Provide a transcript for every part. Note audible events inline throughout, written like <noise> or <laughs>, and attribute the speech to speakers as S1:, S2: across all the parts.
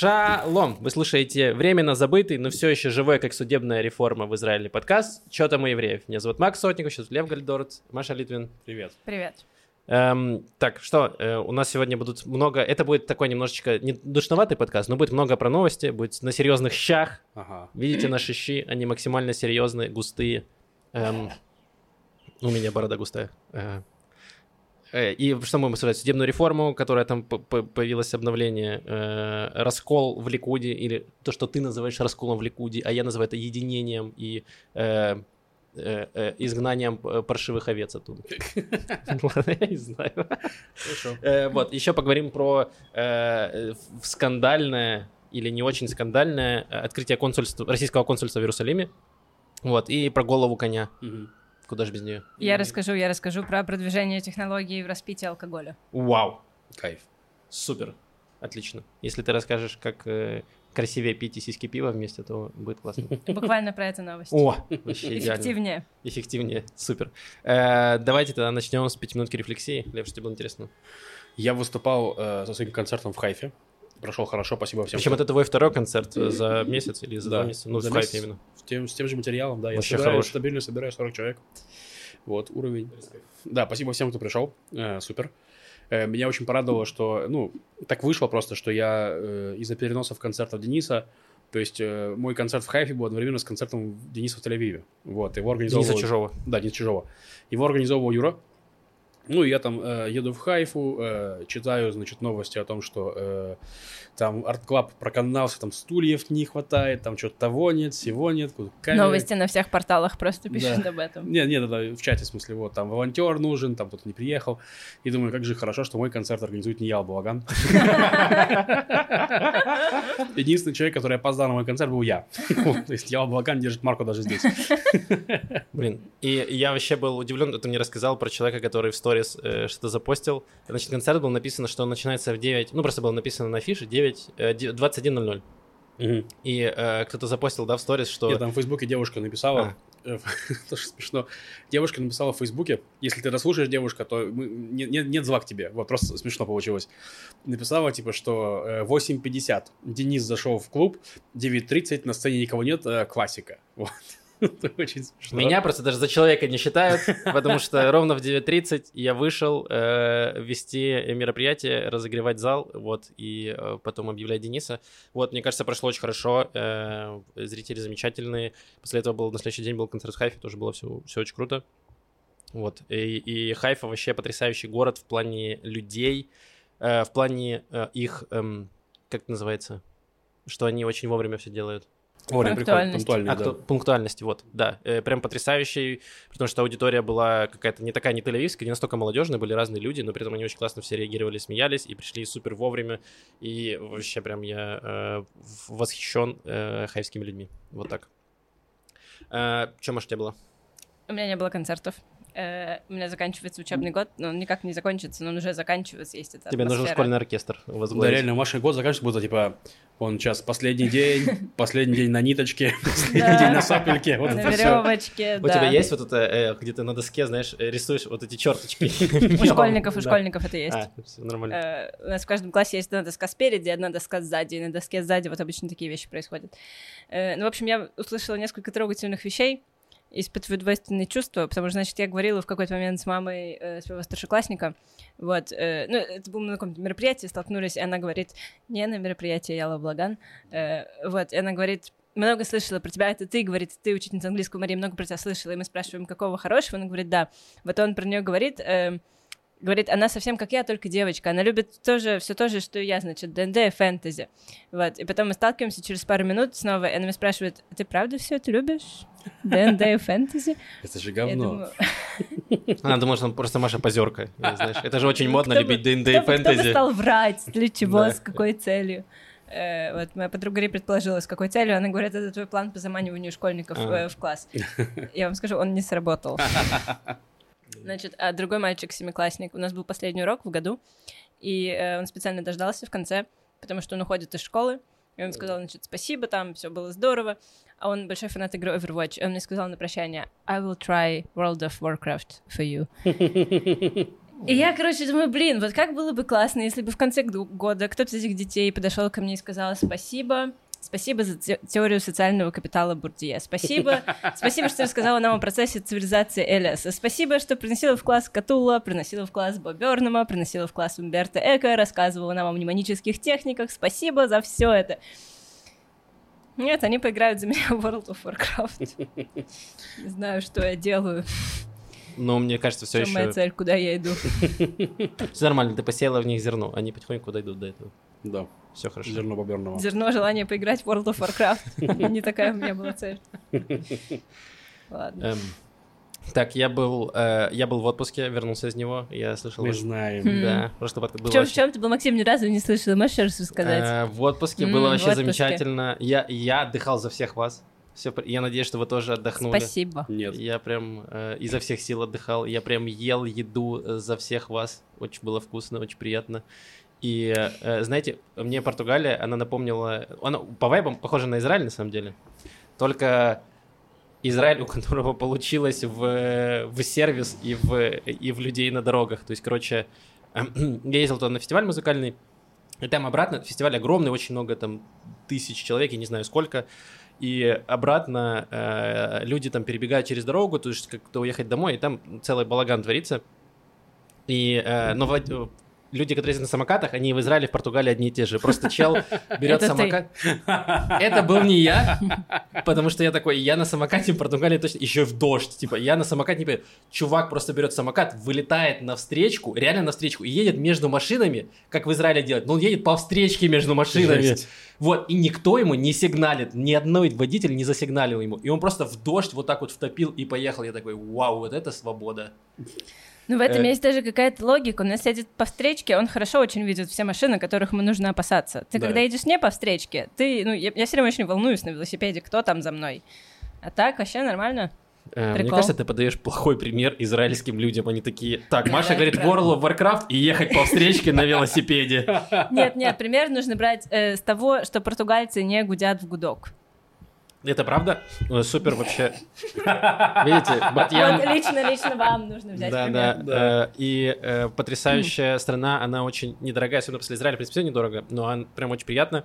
S1: Шалом! Вы слушаете временно забытый, но все еще живой, как судебная реформа в Израиле подкаст «Что там у евреев?». Меня зовут Макс Сотников, сейчас Лев Гальдорц, Маша Литвин.
S2: Привет.
S3: Привет.
S1: Эм, так, что, э, у нас сегодня будут много... Это будет такой немножечко не душноватый подкаст, но будет много про новости, будет на серьезных щах.
S2: Ага.
S1: Видите наши щи, они максимально серьезные, густые. Эм, у меня борода густая. Э, И что мы будем обсуждать? Судебную реформу, которая там появилось обновление, э, раскол в Ликуде, или то, что ты называешь расколом в Ликуде, а я называю это единением и э, э, э, изгнанием э, паршивых овец оттуда. <laughs> Ладно, я не знаю.
S2: Хорошо.
S1: Э, Вот, еще поговорим про э, скандальное или не очень скандальное э, открытие консульства, российского консульства в Иерусалиме. Вот, и про голову коня. Куда же без нее?
S3: Я расскажу, я расскажу про продвижение технологий в распитии алкоголя.
S1: Вау,
S2: Кайф.
S1: супер, отлично. Если ты расскажешь, как э, красивее пить и сиськи пива вместе, то будет классно. <laughs>
S3: Буквально про эту новость.
S1: О, вообще идеально.
S3: Эффективнее.
S1: Эффективнее, супер. Э, Давайте тогда начнем с пятиминутки рефлексии. Лев, что тебе было интересно?
S2: Я выступал э, со своим концертом в Хайфе. Прошел хорошо, спасибо всем.
S1: Причем
S2: кто-
S1: это твой второй концерт э, за месяц или за
S2: Да,
S1: два месяца? Ну,
S2: за
S1: в
S2: месяц.
S1: именно.
S2: с тем, с тем же материалом, да. Я
S1: Вообще
S2: собираю,
S1: хорош.
S2: стабильно собираю 40 человек. Вот, уровень. Да, спасибо всем, кто пришел. Э, супер. Э, меня очень порадовало, что, ну, так вышло просто, что я э, из-за переносов концертов Дениса, то есть э, мой концерт в Хайфе был одновременно с концертом Дениса в Тель-Авиве. Вот, его организовал...
S1: Дениса Чужого.
S2: Да, Денис Чужого. Его организовывал Юра. Ну, я там э, еду в Хайфу, э, читаю, значит, новости о том, что э, там арт-клаб проканался, там стульев не хватает, там что-то того нет, всего нет. камеры.
S3: Новости на всех порталах просто пишут
S2: Да.
S3: об этом.
S2: Нет, нет, это в чате, в смысле, вот, там волонтер нужен, там кто-то не приехал. И думаю, как же хорошо, что мой концерт организует не я, Балаган. Единственный человек, который опоздал на мой концерт, был я. То есть я Балаган держит марку даже здесь.
S1: Блин, и я вообще был удивлен, ты мне рассказал про человека, который в сторис э, что-то запостил. Значит, концерт был написано, что он начинается в 9, ну просто было написано на афише 9, э, де- 21.00.
S2: Мгм.
S1: И э, кто-то запостил, да, в сторис, что...
S2: Нет, там в Фейсбуке девушка написала, <laughs> э, тоже смешно, девушка написала в Фейсбуке, если ты дослушаешь девушка, то мы- не- не- нет зла к тебе, вот просто смешно получилось. Написала, типа, что э, 8.50, Денис зашел в клуб, 9.30, на сцене никого нет, э, классика. Вот. <laughs> Это очень смешно.
S1: Меня просто даже за человека не считают, потому что <laughs> ровно в 9.30 я вышел э, вести мероприятие, разогревать зал, вот, и э, потом объявлять Дениса. Вот, мне кажется, прошло очень хорошо, э, зрители замечательные. После этого был, на следующий день был концерт в Хайфе, тоже было все, все очень круто. Вот, и, и Хайфа вообще потрясающий город в плане людей, э, в плане э, их, эм, как это называется, что они очень вовремя все делают.
S2: Вовремя приходит,
S3: Пунктуальность.
S2: пунктуальный,
S1: А,
S2: да.
S1: пунктуальности, вот, да. Э, прям потрясающий, потому что аудитория была какая-то не такая, не тель-авивская, не настолько молодежная, были разные люди, но при этом они очень классно все реагировали, смеялись и пришли супер вовремя. И вообще прям я э, восхищен э, хайвскими людьми. Вот так. Чем, может, у тебя было?
S3: У меня не было концертов. Э, У меня заканчивается учебный год, но он никак не закончится, но он уже заканчивается, есть эта
S1: Тебе нужен школьный оркестр
S2: Да,
S1: возглавить.
S2: реально, Маша год заканчивается, будто, типа, он сейчас последний день, <laughs> последний день на ниточке, последний
S3: Да.
S2: день на сапельке, вот
S3: На
S2: это все.
S3: веревочке,
S1: У
S3: да.
S1: тебя есть вот это, э, где ты на доске, знаешь, э, рисуешь вот эти черточки?
S3: У <laughs> школьников, у
S1: Да.
S3: школьников это есть.
S1: А, нормально.
S3: У нас в каждом классе есть одна доска спереди, одна доска сзади, и на доске сзади вот обычно такие вещи происходят. Ну, в общем, я услышала несколько трогательных вещей, испытываю двойственные чувства, потому что, значит, я говорила в какой-то момент с мамой э, своего старшеклассника, вот, э, ну, это было на каком-то мероприятии, столкнулись, и она говорит, не на мероприятии Яла Благан, э, вот, и она говорит, много слышала про тебя, это ты, говорит, ты учительница английского, Мария, много про тебя слышала, и мы спрашиваем, какого хорошего, она говорит, да, вот он про нее говорит, э, говорит, она совсем как я, только девочка. Она любит тоже все то же, что и я, значит, ДНД и фэнтези. Вот. И потом мы сталкиваемся через пару минут снова, и она меня спрашивает, «А ты правда все это любишь? ДНД и фэнтези?
S2: Это же говно.
S3: думаю, <laughs>
S1: А, думаю, что он просто Маша позерка. Это же очень
S3: Ну,
S1: модно любить ДНД и
S3: кто бы- кто бы
S1: фэнтези.
S3: стал врать? Для <laughs> чего? С какой целью? Э, вот моя подруга Ри предположила, с какой целью. Она говорит, это твой план по заманиванию школьников
S1: А.
S3: э, в класс. <laughs> Я вам скажу, он не сработал. Значит, а другой мальчик, семиклассник, у нас был последний урок в году, и э, он специально дождался в конце, потому что он уходит из школы, и он сказал, значит, спасибо, там все было здорово, а он большой фанат игры Overwatch, и он мне сказал на прощание, I will try World of Warcraft for you. <laughs> И я, короче, думаю, блин, вот как было бы классно, если бы в конце года кто-то из этих детей подошел ко мне и сказал спасибо, спасибо за те- теорию социального капитала Бурдье, спасибо, <laughs> спасибо, что рассказала нам о процессе цивилизации Элиаса, спасибо, что приносила в класс Катула, приносила в класс Бо Бёрнема, приносила в класс Умберто Эко, рассказывала нам о мнемонических техниках, спасибо за все это. Нет, они поиграют за меня в World of Warcraft. <laughs> Не знаю, что я делаю.
S1: Но мне кажется, все
S3: чём моя
S1: еще...
S3: цель, куда я иду. <laughs>
S1: Все нормально, ты посеяла в них зерно, они потихоньку дойдут до этого.
S2: Да,
S1: Все хорошо.
S2: зерно боберного.
S3: Зерно желания поиграть в World of Warcraft. <laughs> Не такая у меня была цель. <laughs> Ладно.
S1: Эм, Так, я был, э, я был в отпуске, вернулся из него, я слышал...
S2: Мы
S1: ваш-
S2: знаем.
S3: Хм.
S1: Да, просто подкаст был
S3: В чем, в
S1: очень-
S3: чем ты был, Максим, ни разу не слышала? Можешь еще раз рассказать?
S1: Э, В отпуске
S3: М,
S1: было
S3: в
S1: вообще
S3: отпуске.
S1: замечательно. Я, я отдыхал за всех вас. Все, я надеюсь, что вы тоже отдохнули.
S3: Спасибо.
S2: Нет.
S1: Я прям э, изо всех сил отдыхал. Я прям ел еду э, за всех вас. Очень было вкусно, очень приятно. И э, знаете, мне Португалия, она напомнила... Она по вайбам похожа на Израиль, на самом деле. Только Израиль, у которого получилось в, в сервис и в, и в людей на дорогах. То есть, короче, <clears throat> я ездил туда на фестиваль музыкальный, и там обратно, фестиваль огромный, очень много, там, тысяч человек, я не знаю сколько, и обратно э, люди там перебегают через дорогу, то есть как-то уехать домой, и там целый балаган творится. И, э, но вод- люди, которые ездят на самокатах, они в Израиле, в Португалии одни и те же. Просто чел <laughs> берет самокат. <laughs> Это был не я, потому что я такой, я на самокате в Португалии точно, еще и в дождь, типа, я на самокате не поеду. Чувак просто берет самокат, вылетает на встречку, реально на встречку, и едет между машинами, как в Израиле делают, но он едет по встречке между машинами. Вот, и никто ему не сигналит, ни одной водитель не засигналил ему. И он просто в дождь вот так вот втопил и поехал. Я такой, вау, вот это свобода.
S3: Ну, в этом
S1: Э.
S3: есть даже какая-то логика. У нас едет по встречке, он хорошо очень видит все машины, которых ему нужно опасаться. Ты
S2: Да.
S3: когда едешь не по встречке, ты, ну, я, все время очень волнуюсь на велосипеде, кто там за мной. А так вообще нормально.
S1: Э, Мне кажется, ты подаешь плохой пример израильским людям. Они такие, так, Маша говорит. World of Warcraft и ехать по встречке на велосипеде.
S3: Нет, нет, пример нужно брать э, с того, что португальцы не гудят в гудок.
S1: Это правда? Э, Супер вообще. <laughs> Видите, Батьян...
S3: Вот лично, лично вам нужно взять
S1: Да,
S3: пример.
S1: да,
S2: Да.
S1: Э, И э, потрясающая страна, она очень недорогая, особенно после Израиля, в принципе, всё недорого, но она прям очень приятно.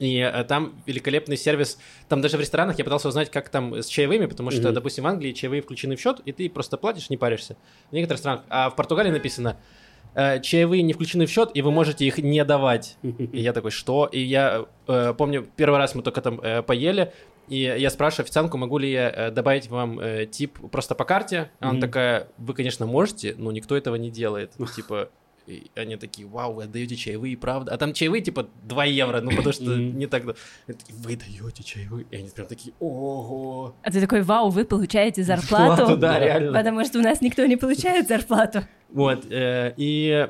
S1: И там великолепный сервис. Там даже в ресторанах я пытался узнать, как там с чаевыми, потому что, допустим, в Англии чаевые включены в счет, и ты просто платишь, не паришься. В некоторых странах. А в Португалии написано, э, чаевые не включены в счет, и вы можете их не давать. И я такой, что? И я э, помню, первый раз мы только там э, поели, и я спрашиваю официантку, могу ли я э, добавить вам э, тип просто по карте. А Она
S2: Мгм.
S1: такая, вы, конечно, можете, но никто этого не делает. Типа, и они такие, вау, вы отдаете чаевые, правда? А там чаевые типа 2 евро, ну потому что не так... такие, вы даете чаевые? И они прям такие, ого.
S3: А ты такой, вау, вы получаете зарплату?
S1: Да, реально.
S3: Потому что у нас никто не получает зарплату.
S1: Вот, э, и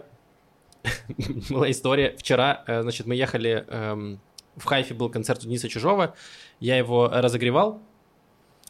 S1: <laughs> была история. Вчера, э, значит, мы ехали, эм, в Хайфе был концерт у Дениса Чужого, я его разогревал,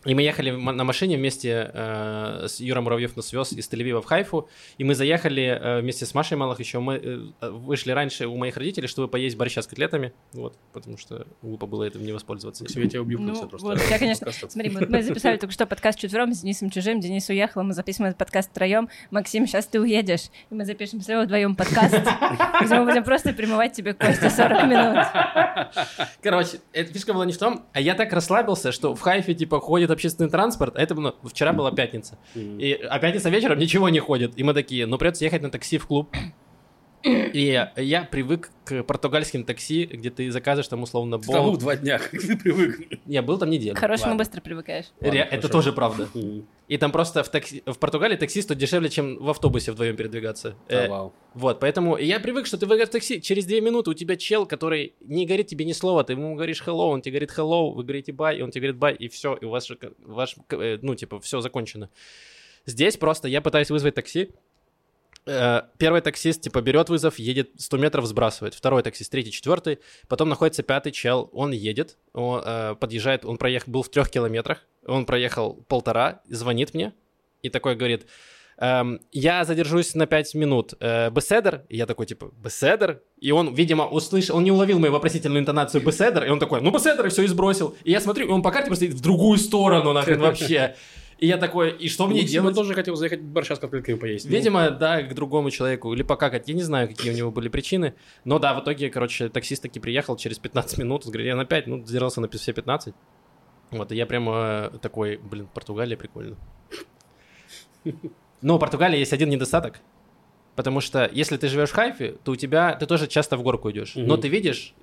S1: и мы ехали на машине вместе э, с Юрой Муравьев нас вез из Тель-Авива в Хайфу, и мы заехали э, вместе с Машей Малых еще, мы э, вышли раньше у моих родителей, чтобы поесть борща с котлетами, вот, потому что глупо было этим не воспользоваться.
S2: К себе тебя убью
S3: Ну,
S2: просто.
S3: вот я, конечно,
S2: Подкаст.
S3: Смотри, вот мы записали только что подкаст четвером с Денисом Чужим. Денис уехал, мы записываем этот подкаст втроем. Максим, сейчас ты уедешь, и мы запишем с вдвоем подкаст, <laughs> где мы будем просто примывать тебе кости 40 минут.
S1: Короче, эта фишка была не в том, а я так расслабился, что в Хайфе, типа, ходит общественный транспорт, а это было, вчера была пятница.
S2: Мгм.
S1: И, а пятница вечером ничего не ходит. И мы такие, ну придется ехать на такси в клуб. И я привык к португальским такси, где ты заказываешь там условно бол.
S2: два дня, <laughs> как ты привык.
S1: Я был там неделю.
S3: Хорошему
S2: Ладно.
S3: быстро привыкаешь.
S1: Ре-
S2: Ладно,
S1: это
S2: хорошо.
S1: тоже правда. И там просто в, такси... в Португалии такси стоит дешевле, чем в автобусе вдвоем передвигаться. Э,
S2: А, вау.
S1: Вот, поэтому я привык, что ты выиграешь такси, через две минуты у тебя чел, который не говорит тебе ни слова, ты ему говоришь hello, он тебе говорит hello, вы говорите bye, и он тебе говорит bye, и все, и у вас, ваш, э, ну, типа, все закончено. Здесь просто я пытаюсь вызвать такси, Э, Первый таксист, типа, берет вызов, едет 100 метров, сбрасывает. Второй таксист, третий, четвертый. Потом находится пятый чел, он едет, он э, подъезжает, он проехал, был в трех километрах, он проехал полтора, звонит мне и такой говорит, эм, я задержусь на 5 минут. Э, Беседер? И я такой, типа, Беседер? И он, видимо, услышал, он не уловил мою вопросительную интонацию Беседер, и он такой, ну, Беседер, и все, и сбросил. И я смотрю, и он по карте просто в другую сторону, нахрен, вообще. И я такой, и что мне делать?
S2: тоже хотел заехать борща с котлетками поесть. Ну,
S1: Видимо, да, к другому человеку. Или покакать. Я не знаю, какие у него были причины. Но да, в итоге, короче, таксист таки приехал через 15 минут. Я на 5, ну, задержался на все 15. Вот, и я прямо такой, блин, Португалия прикольно. Но у Португалии есть один недостаток. Потому что если ты живешь в Хайфе, то у тебя ты тоже часто в горку идешь. Но
S2: Мгм.
S1: ты видишь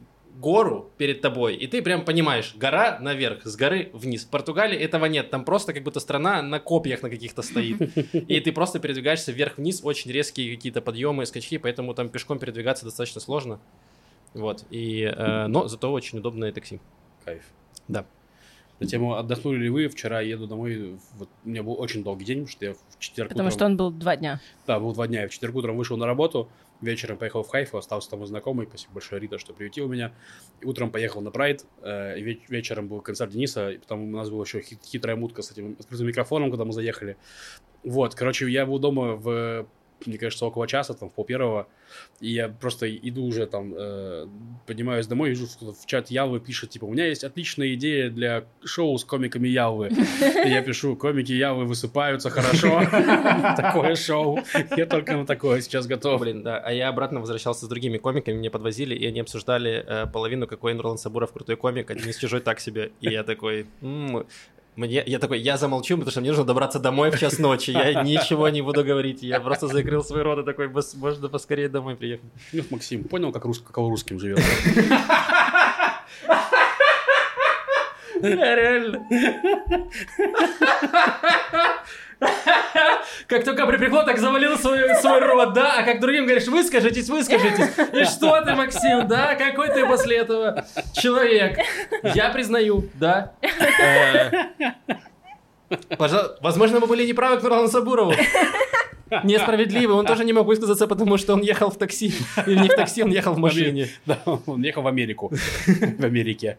S1: гору перед тобой, и ты прям понимаешь, гора наверх, с горы вниз. В Португалии этого нет, там просто как будто страна на копьях на каких-то стоит. <laughs> И ты просто передвигаешься вверх-вниз, очень резкие какие-то подъемы, скачки, поэтому там пешком передвигаться достаточно сложно. Вот, и, э, но зато очень удобное такси.
S2: Кайф.
S1: Да.
S2: На тему отдохнули ли вы? Вчера еду домой. Вот, у меня был очень долгий день, потому что я в четверг
S3: Потому
S2: утром-
S3: что он был два дня.
S2: Да, был два дня. Я в четверг утром вышел на работу, вечером поехал в Хайфу, остался там у знакомый, спасибо большое Рита, что приютил меня. И утром поехал на Прайд, э, веч- вечером был концерт Дениса, и потом у нас была еще хит- хитрая мутка с этим открытым микрофоном, когда мы заехали. Вот, короче, я был дома в, мне кажется, около часа, там, в пол первого, и я просто иду уже там, э, поднимаюсь домой, вижу, что в чат Явы пишет, типа, у меня есть отличная идея для шоу с комиками Явы. И я пишу, комики Явы высыпаются хорошо. <laughs> Такое шоу. Я только на такое сейчас готов.
S1: Блин, да. А я обратно возвращался с другими комиками, меня подвозили, и они обсуждали э, половину, какой Нурлан Сабуров крутой комик, один из чужой так себе. И я такой, «М, мне, я такой, я замолчу, потому что мне нужно добраться домой в час ночи. Я <laughs> ничего не буду говорить. Я просто закрыл свой рот и такой, «Бос- можно поскорее домой приехать.
S2: Ну, Максим, понял, как рус- каково русским живет? <laughs> <laughs>
S1: Реально. <laughs> Как только припекло, так завалил свой, свой рот, да? А как другим говоришь, выскажитесь, выскажитесь. И <laughs> что ты, Максим, да? Какой ты после этого человек? Я признаю, да. Э, пожа- Возможно, мы были неправы к Нурлану Сабурову. Несправедливо, он тоже не мог высказаться, потому что он ехал в такси. Или не в такси, он ехал в машине.
S2: Да, он ехал в Америку. <laughs> В Америке.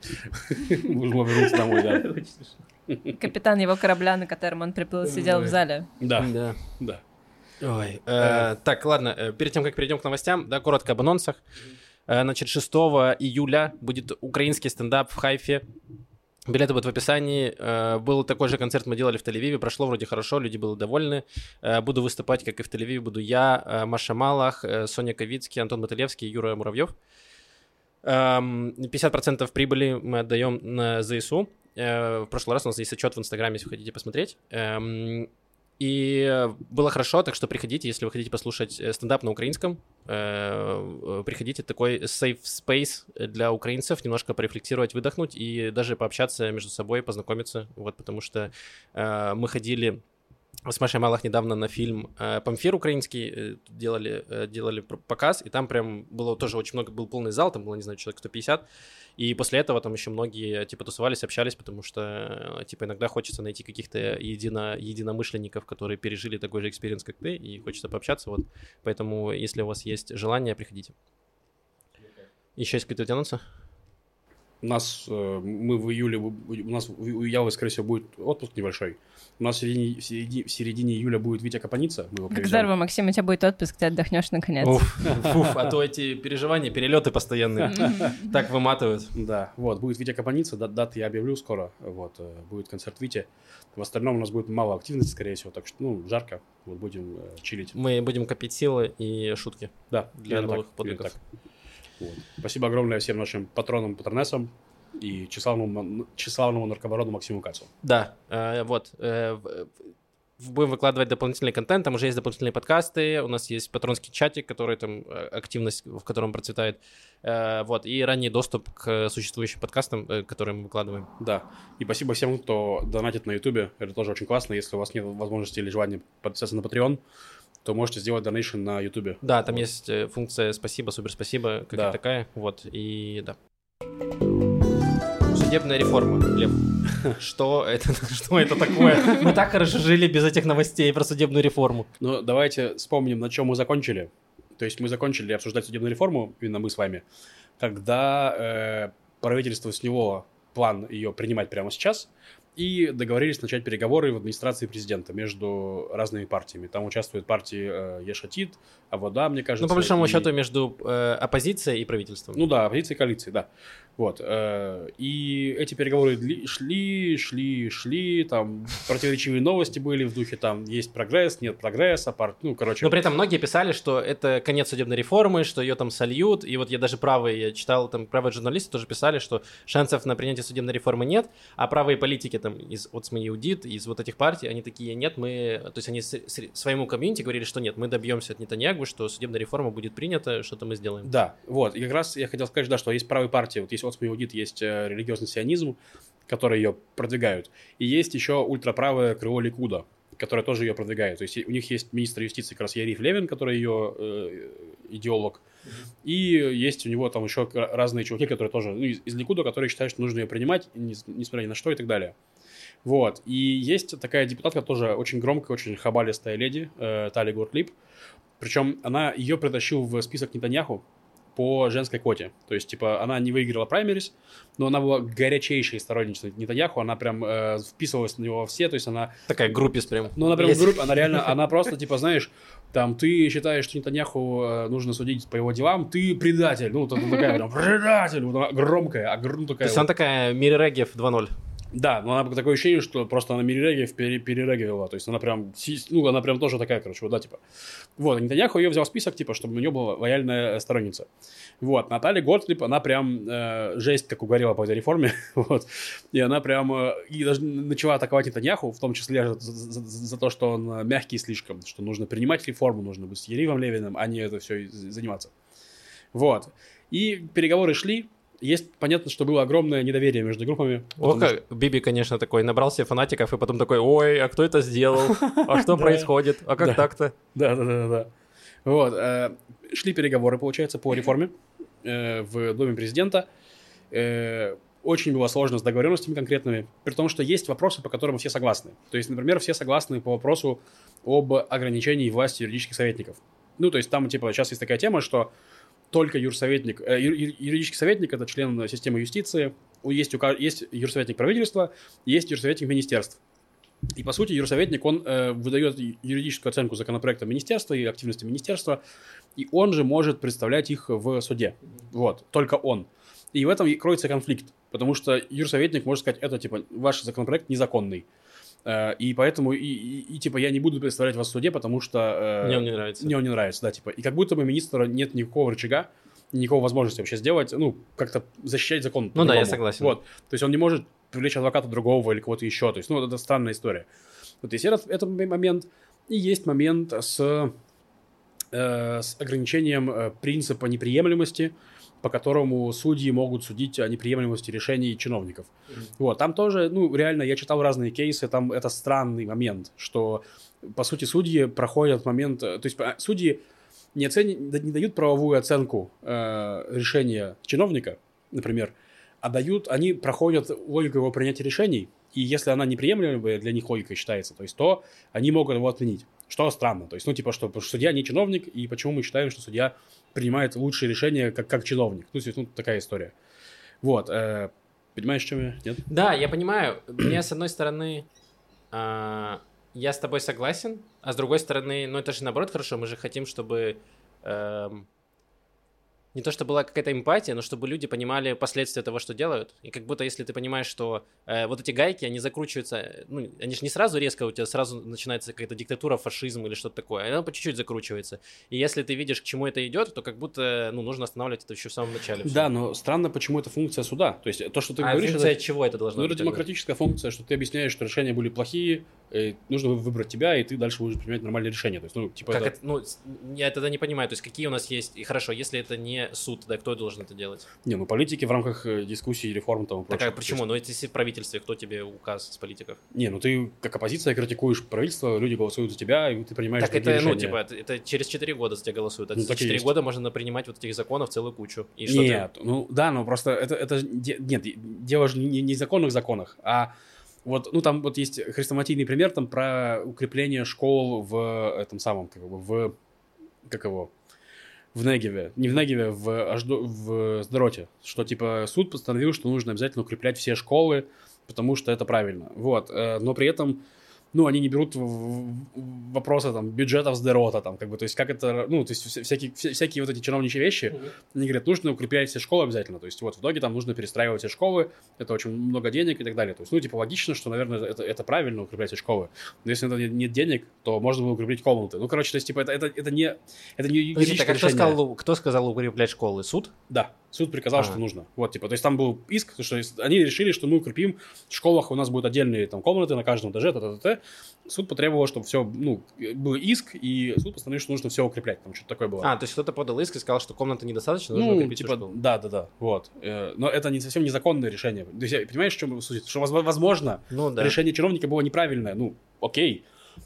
S2: Нужно вернуться домой, да.
S3: Капитан его корабля, на котором он приплыл, сидел в зале.
S2: Да,
S1: Да.
S2: да.
S1: Ой, э, так, ладно, э, перед тем, как перейдем к новостям, да, коротко об анонсах. Э, Значит, 6 июля будет украинский стендап в Хайфе. Билеты будут в описании. Э, Был такой же концерт мы делали в Тель-Авиве. Прошло вроде хорошо, люди были довольны. Э, Буду выступать, как и в Тель-Авиве, буду я, э, Маша Малах, э, Соня Ковицкий, Антон Баталевский, Юра Муравьев. Эм, 50% прибыли мы отдаем на ЗСУ. Э, В прошлый раз у нас есть отчет в Инстаграме, если хотите посмотреть. Эм, И было хорошо, так что приходите, если вы хотите послушать э, стендап на украинском. э, Приходите, такой safe space для украинцев, немножко порефлексировать, выдохнуть и даже пообщаться между собой, познакомиться. Вот, потому что мы ходили с Машей Малах недавно на фильм «Памфир» украинский, делали, делали показ, и там прям было тоже очень много, был полный зал, там было, не знаю, человек 150, и после этого там еще многие, типа, тусовались, общались, потому что, э, типа, иногда хочется найти каких-то едино, единомышленников, которые пережили такой же experience, как ты, и хочется пообщаться, вот. Поэтому, если у вас есть желание, приходите. Еще есть какие-то анонсы?
S2: У нас, э, мы в июле, у нас у Явы, скорее всего, будет отпуск небольшой. У нас в середине, в середине, в середине июля будет Витя Капаница. Мы его
S3: Как
S2: привезем.
S3: здорово, Максим, у тебя будет отпуск, ты отдохнешь наконец.
S1: Уф, уф, а то эти переживания, перелеты постоянные так выматывают.
S2: Да, вот, будет Витя Капаница, дат, даты я объявлю скоро, вот, э, будет концерт Вити. В остальном у нас будет мало активности, скорее всего, так что, ну, жарко, вот, будем э, чилить.
S1: Мы будем копить силы и шутки.
S2: Да,
S1: Для новых
S2: так,
S1: подвигов.
S2: Вот. Спасибо огромное всем нашим патронам, патронессам и тщеславному, тщеславному наркобарону Максиму Кацу.
S1: Да, э, вот. э, будем выкладывать дополнительный контент, там уже есть дополнительные подкасты, у нас есть патронский чатик, который там, э, активность в котором процветает, Э, вот, и ранний доступ к существующим подкастам, э, которые мы выкладываем.
S2: Да, и спасибо всем, кто донатит на Ютубе, это тоже очень классно, если у вас нет возможности или желания подписаться на Patreon, то можете сделать донейшн на Ютубе.
S1: Да, там
S2: Вот.
S1: есть э, функция «Спасибо», «Супер спасибо», как
S2: Да.
S1: такая, вот, и да. Судебная реформа, Лев. <laughs> Что это, <laughs> что это такое? Мы так хорошо жили без этих новостей про судебную реформу.
S2: Но давайте вспомним, на чем мы закончили. То есть мы закончили обсуждать судебную реформу, именно мы с вами, когда э, правительство сняло план ее принимать прямо сейчас, и договорились начать переговоры в администрации президента между разными партиями. Там участвуют партии э, Ешатит, Авода, мне кажется.
S1: Ну, по большому
S2: и...
S1: счету, между э, оппозицией и правительством.
S2: Ну да, оппозицией и коалицией, да. Вот. Э, и эти переговоры шли, шли, шли, там противоречивые новости были в духе, там есть прогресс, нет прогресса, пар... ну, короче.
S1: Но при этом многие писали, что это конец судебной реформы, что ее там сольют, и вот я даже правые, я читал, там правые журналисты тоже писали, что шансов на принятие судебной реформы нет, а правые политики там из вот Смеиудит, из вот этих партий, они такие, нет, мы, то есть они с, с, своему комьюнити говорили, что нет, мы добьемся от Нетаньягу, что судебная реформа будет принята, что-то мы сделаем.
S2: Да, вот, и как раз я хотел сказать, да, что есть правые партии, вот есть Отсми Аудит, есть э, религиозный сионизм, которые ее продвигают. И есть еще ультраправое крыло Ликуда, которое тоже ее продвигает. То есть у них есть министр юстиции как раз Яриф Левин, который ее э, идеолог. Mm-hmm. И есть у него там еще разные чуваки, которые тоже ну, из, из Ликуда, которые считают, что нужно ее принимать, несмотря ни на что и так далее. Вот. И есть такая депутатка тоже очень громкая, очень хабалистая леди, э, Тали Гортлип. Причем она ее притащил в список Нетаньяху, по женской коте. То есть, типа, она не выиграла праймерис, но она была горячейшей сторонницей Нетаньяху, она прям э, вписывалась на него все, то есть она...
S1: Такая группис прям.
S2: Ну, она прям Есть. группа, она реально, <laughs> она просто, типа, знаешь, там, ты считаешь, что Нетаньяху э, нужно судить по его делам, ты предатель, ну, вот такая прям, предатель, вот она громкая, а такая... То
S1: есть, вот. она такая Мири Регев 2.0.
S2: Да, но она такое ощущение, что просто она Мирирегев пере, перерегивала. То есть она прям, ну, она прям тоже такая, короче, вот, да, типа. Вот, Нетаньяху ее взял в список, типа, чтобы у нее была лояльная сторонница. Вот, Наталья Гортлип, она прям э, жесть, как угорела по этой реформе. <laughs> вот. И она прям, э, и даже начала атаковать Нетаньяху, в том числе за, за, за то, что он мягкий слишком, что нужно принимать реформу, нужно быть с Еривом Левиным, а не это все заниматься. Вот. И переговоры шли, есть понятно, что было огромное недоверие между группами.
S1: О, как что... Биби, конечно, такой набрал себе фанатиков и потом такой, ой, а кто это сделал? А <laughs> что происходит? А как так-то?
S2: Да, да, да, да. Вот. Э, шли переговоры, получается, по реформе э, в Доме президента. Э, очень было сложно с договоренностями конкретными, при том, что есть вопросы, по которым все согласны. То есть, например, все согласны по вопросу об ограничении власти юридических советников. Ну, то есть там, типа, сейчас есть такая тема, что только юрсоветник, э, юридический советник – это член системы юстиции, есть, есть юрсоветник правительства, есть юрсоветник министерств. И, по сути, юрсоветник, он э, выдает юридическую оценку законопроекта министерства и активности министерства, и он же может представлять их в суде. Вот, только он. И в этом кроется конфликт, потому что юрсоветник может сказать, это, типа, ваш законопроект незаконный. Э, и поэтому, и, и, и, типа, я не буду представлять вас в суде, потому что...
S1: Э, мне он не нравится.
S2: Мне он не нравится, да, типа. И как будто бы министра нет никакого рычага, никакой возможности вообще сделать, ну, как-то защищать закон.
S1: Ну да, я согласен.
S2: Вот. То есть он не может привлечь адвоката другого или кого-то еще. То есть, ну, это странная история. Вот есть этот, этот момент. И есть момент с, э, с ограничением э, принципа неприемлемости по которому судьи могут судить о неприемлемости решений чиновников. Mm-hmm. Вот, там тоже, ну, реально, я читал разные кейсы, там это странный момент, что, по сути, судьи проходят момент, то есть а, судьи не, оцени, не дают правовую оценку э, решения чиновника, например, а дают, они проходят логику его принятия решений, и если она неприемлемая для них логика считается, то есть то они могут его отменить. Что странно. То есть, ну, типа, что, что судья не чиновник, и почему мы считаем, что судья принимает лучшие решения как, как чиновник. Ну, то есть, ну, такая история. Вот. Э, понимаешь, чем я? Нет?
S1: Да, я понимаю. <clears throat> Мне, с одной стороны, э, я с тобой согласен, а с другой стороны, ну, это же наоборот хорошо. Мы же хотим, чтобы... Э, не то, что была какая-то эмпатия, но чтобы люди понимали последствия того, что делают. И как будто если ты понимаешь, что э, вот эти гайки, они закручиваются, ну, они же не сразу резко, у тебя сразу начинается какая-то диктатура, фашизм или что-то такое, оно по чуть-чуть закручивается. И если ты видишь, к чему это идет, то как будто, ну, нужно останавливать это еще в самом начале.
S2: Все. Да, но странно, почему это функция суда. То есть то, что ты
S1: а
S2: говоришь...
S1: функция
S2: это...
S1: чего это должно
S2: ну,
S1: быть?
S2: это демократическая тогда? функция, что ты объясняешь, что решения были плохие, нужно выбрать тебя, и ты дальше будешь принимать нормальные решения. То есть, ну, типа
S1: как это... это... Ну, я тогда не понимаю, то есть какие у нас есть... И хорошо, если это не суд, да, кто должен это делать?
S2: Не, ну политики в рамках э, дискуссий, реформ там
S1: Так а почему? Ну, если в правительстве, кто тебе указ с политиков?
S2: Не, ну ты как оппозиция критикуешь правительство, люди голосуют за тебя, и ты принимаешь
S1: Так это, решения. ну, типа, это, это через 4 года за тебя голосуют, а ну, за 4 года можно принимать вот этих законов целую кучу.
S2: И что нет, ты... ну да, ну просто это, это нет, дело же не, не в законных законах, а вот, ну, там вот есть хрестоматийный пример там про укрепление школ в этом самом, как бы, в, как его, в Негеве, не в Негеве, в, в Сдороте, что, типа, суд постановил, что нужно обязательно укреплять все школы, потому что это правильно. Вот. Э, но при этом ну, они не берут вопросы там бюджетов здорота, там, как бы, то есть как это, ну, то есть всякие, всякие вот эти чиновничьи вещи, mm-hmm. они говорят, нужно укреплять все школы обязательно, то есть вот в итоге там нужно перестраивать все школы, это очень много денег и так далее, то есть, ну, типа, логично, что, наверное, это, это правильно укреплять все школы, но если это нет денег, то можно было укреплять комнаты, ну, короче, то есть, типа, это, это, это не, это не
S1: Подожди, так, а кто сказал, кто сказал укреплять школы, суд?
S2: Да, суд приказал, а. что нужно, вот, типа, то есть там был иск, что они решили, что мы укрепим, в школах у нас будут отдельные там комнаты на каждом этаже, т-т-т, суд потребовал, чтобы все, ну, был иск, и суд постановил, что нужно все укреплять, там что-то такое было.
S1: А, то есть кто-то подал иск и сказал, что комната недостаточно, нужно ну, укрепить
S2: типа, да, да, да, вот. Э, но это не совсем незаконное решение. То есть, понимаешь, в чем суть? Что, возможно, ну, да. решение чиновника было неправильное, ну, окей,